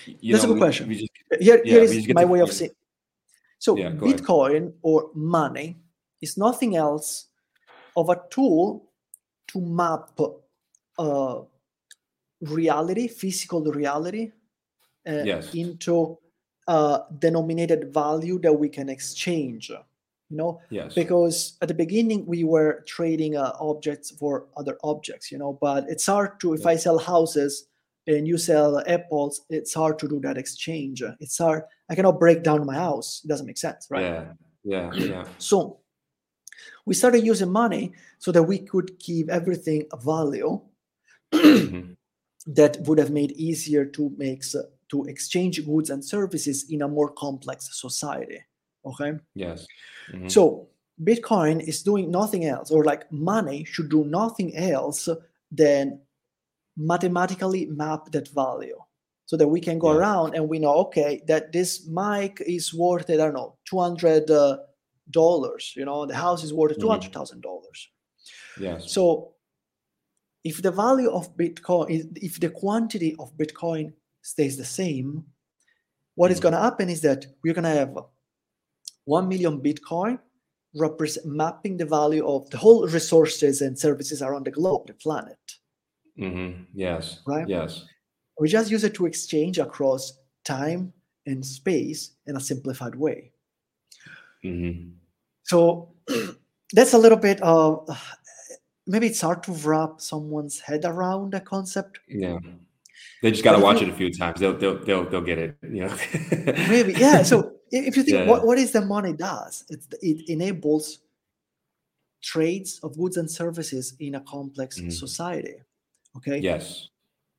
you That's a good we- question. we just- Here, Yeah, here is my way of saying. So Yeah, go ahead. Bitcoin or money is nothing else of a tool to map uh, reality, physical reality, uh, Yes. into a denominated value that we can exchange. You know, yes. because at the beginning we were trading uh, objects for other objects. You know, but it's hard to if Yeah. I sell houses and you sell apples, it's hard to do that exchange. It's hard. I cannot break down my house. It doesn't make sense, right? Yeah. Yeah. Yeah. So we started using money so that we could give everything a value Mhm. that would have made easier to make to exchange goods and services in a more complex society. Okay. Yes. Mhm. So Bitcoin is doing nothing else, or like money should do nothing else than mathematically map that value so that we can go Yeah. around and we know, okay, that this mic is worth, I don't know, $200, uh, you know, the house is worth Mhm. $200,000. yes. So if the value of Bitcoin, if the quantity of Bitcoin stays the same, what is Mhm. going to happen is that we're going to have 1 million Bitcoin represent mapping the value of the whole resources and services around the globe, the planet. hmm Yes. Right? Yes. We just use it to exchange across time and space in a simplified way. hmm So that's a little bit of maybe it's hard to wrap someone's head around the concept. Yeah. They just got to watch it a few times. They'll they'll they'll, they'll get it. You know. Maybe, yeah. So if you think Yeah. what, what is the money does, it's, it enables trades of goods and services in a complex Mhm. society. Okay. yes.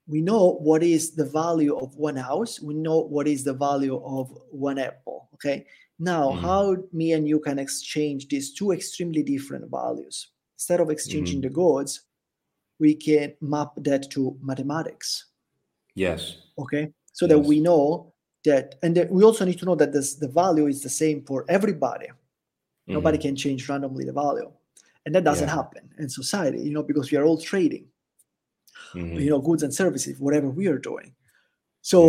we know what is the value of one house we know what is the value of one apple okay now Mhm. how me and you can exchange these two extremely different values instead of exchanging Mhm. the goods we can map that to mathematics Yes. okay so that we know that and that we also need to know that this, the value is the same for everybody nobody Mhm. can change randomly the value and that doesn't Yeah. happen in society you know because we are all trading Mhm. you know goods and services whatever we are doing so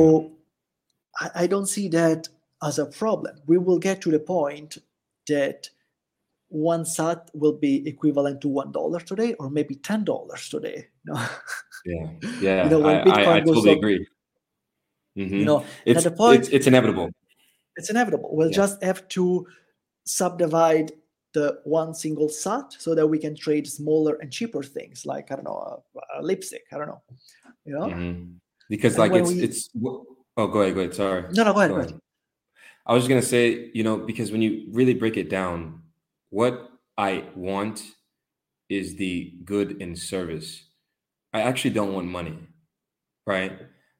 I, I don't see that as a problem we will get to the point that one sat will be equivalent to one dollar today or maybe ten dollars today you know, Yeah. Yeah. know, when I, I, Bitcoin I goes totally up- agree. Mhm. you know it's, the point- it's it's inevitable. it's inevitable we'll Yeah. just have to subdivide the one single sat so that we can trade smaller and cheaper things like i don't know a, a lipstick i don't know you know Mhm. Because And like it's we- it's oh go ahead go ahead sorry no no go ahead, Go go ahead. ahead. I was just gonna say, you know, because when you really break it down, what I want is the good in service. I actually don't want money, right?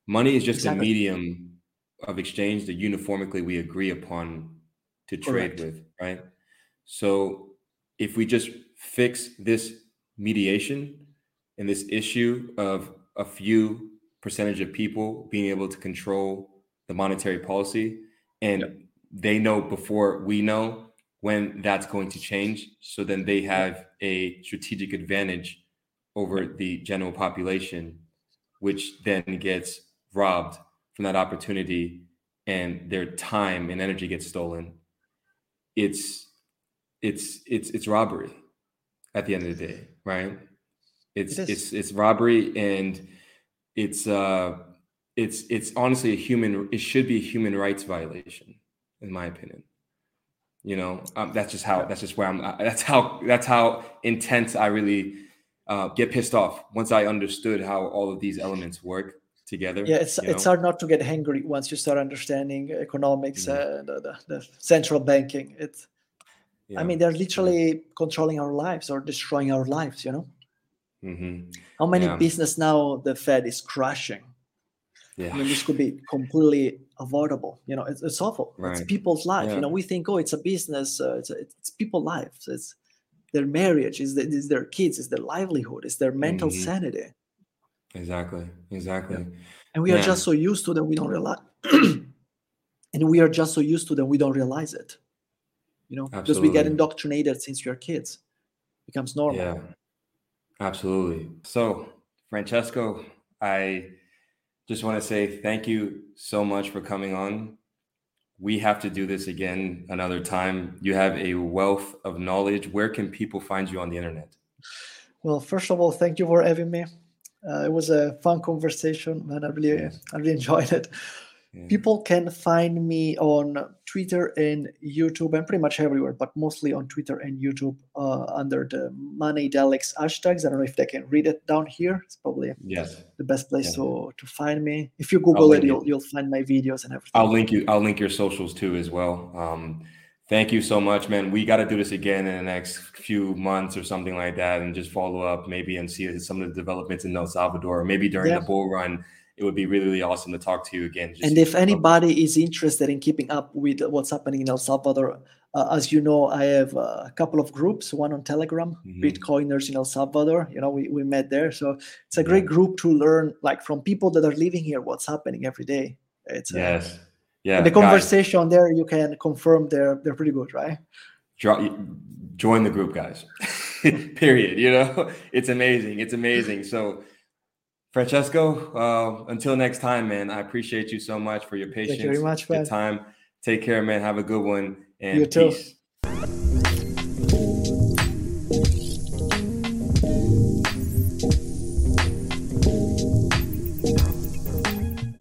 Money is just Exactly. a medium of exchange that uniformly we agree upon to trade Correct. with, right? So if we just fix this mediation and this issue of a few percentage of people being able to control the monetary policy and they know before we know when that's going to change so then they have a strategic advantage over the general population which then gets robbed from that opportunity and their time and energy gets stolen it's it's it's it's robbery at the end of the day right? It's It it's it's robbery and it's uh it's it's honestly a human it should be a human rights violation in my opinion. You know um, that's just how that's just where i'm that's how that's how intense i really uh, get pissed off once i understood how all of these elements work together yeah it's it's know? hard not to get angry once you start understanding economics Mhm. and the, the, the central banking it's i mean they're literally controlling our lives or destroying our lives you know Mhm. how many Yeah. business now the fed is crushing? yeah i mean this could be completely avoidable you know it's, it's awful it's people's life Yeah. you know we think oh it's a business uh, it's, it's people lives it's their marriage is it's their kids it's their livelihood it's their mental Mhm. sanity exactly exactly and we are just so used to that we don't realize and we are just so used to that we don't realize it you know because we get indoctrinated since we are kids becomes normal Yeah, absolutely. So, Francesco, I just want to say thank you so much for coming on. We have to do this again another time. You have a wealth of knowledge. Where can people find you on the internet? well first of all thank you for having me uh, it was a fun conversation and i really Yeah. i really enjoyed it Yeah. people can find me on twitter and youtube and pretty much everywhere but mostly on twitter and youtube uh, under the moneydelics hashtags i don't know if they can read it down here it's probably Yes, the best place Yeah. to to find me if you google it it. you'll, you'll find my videos and everything I'll link you. I'll link your socials too as well. Um, thank you so much, man. We got to do this again in the next few months or something like that, and just follow up maybe and see some of the developments in El Salvador, maybe during Yeah. the bull run. It would be really, really awesome to talk to you again. just and if keep up. anybody is interested in keeping up with what's happening in El Salvador, uh, as you know, I have uh, a couple of groups. One on Telegram, Mhm. Bitcoiners in El Salvador. You know, we, we met there, so it's a Yeah. great group to learn, like from people that are living here, what's happening every day. It's uh, Yes. Yeah. and the guys, conversation there, you can confirm they're they're pretty good, right? jo- join the group, guys. Period. You know, it's amazing. It's amazing. So, Francesco, uh, until next time, man. I appreciate you so much for your patience, Thank you very much, your man. time. Take care, man. Have a good one, and You too. peace.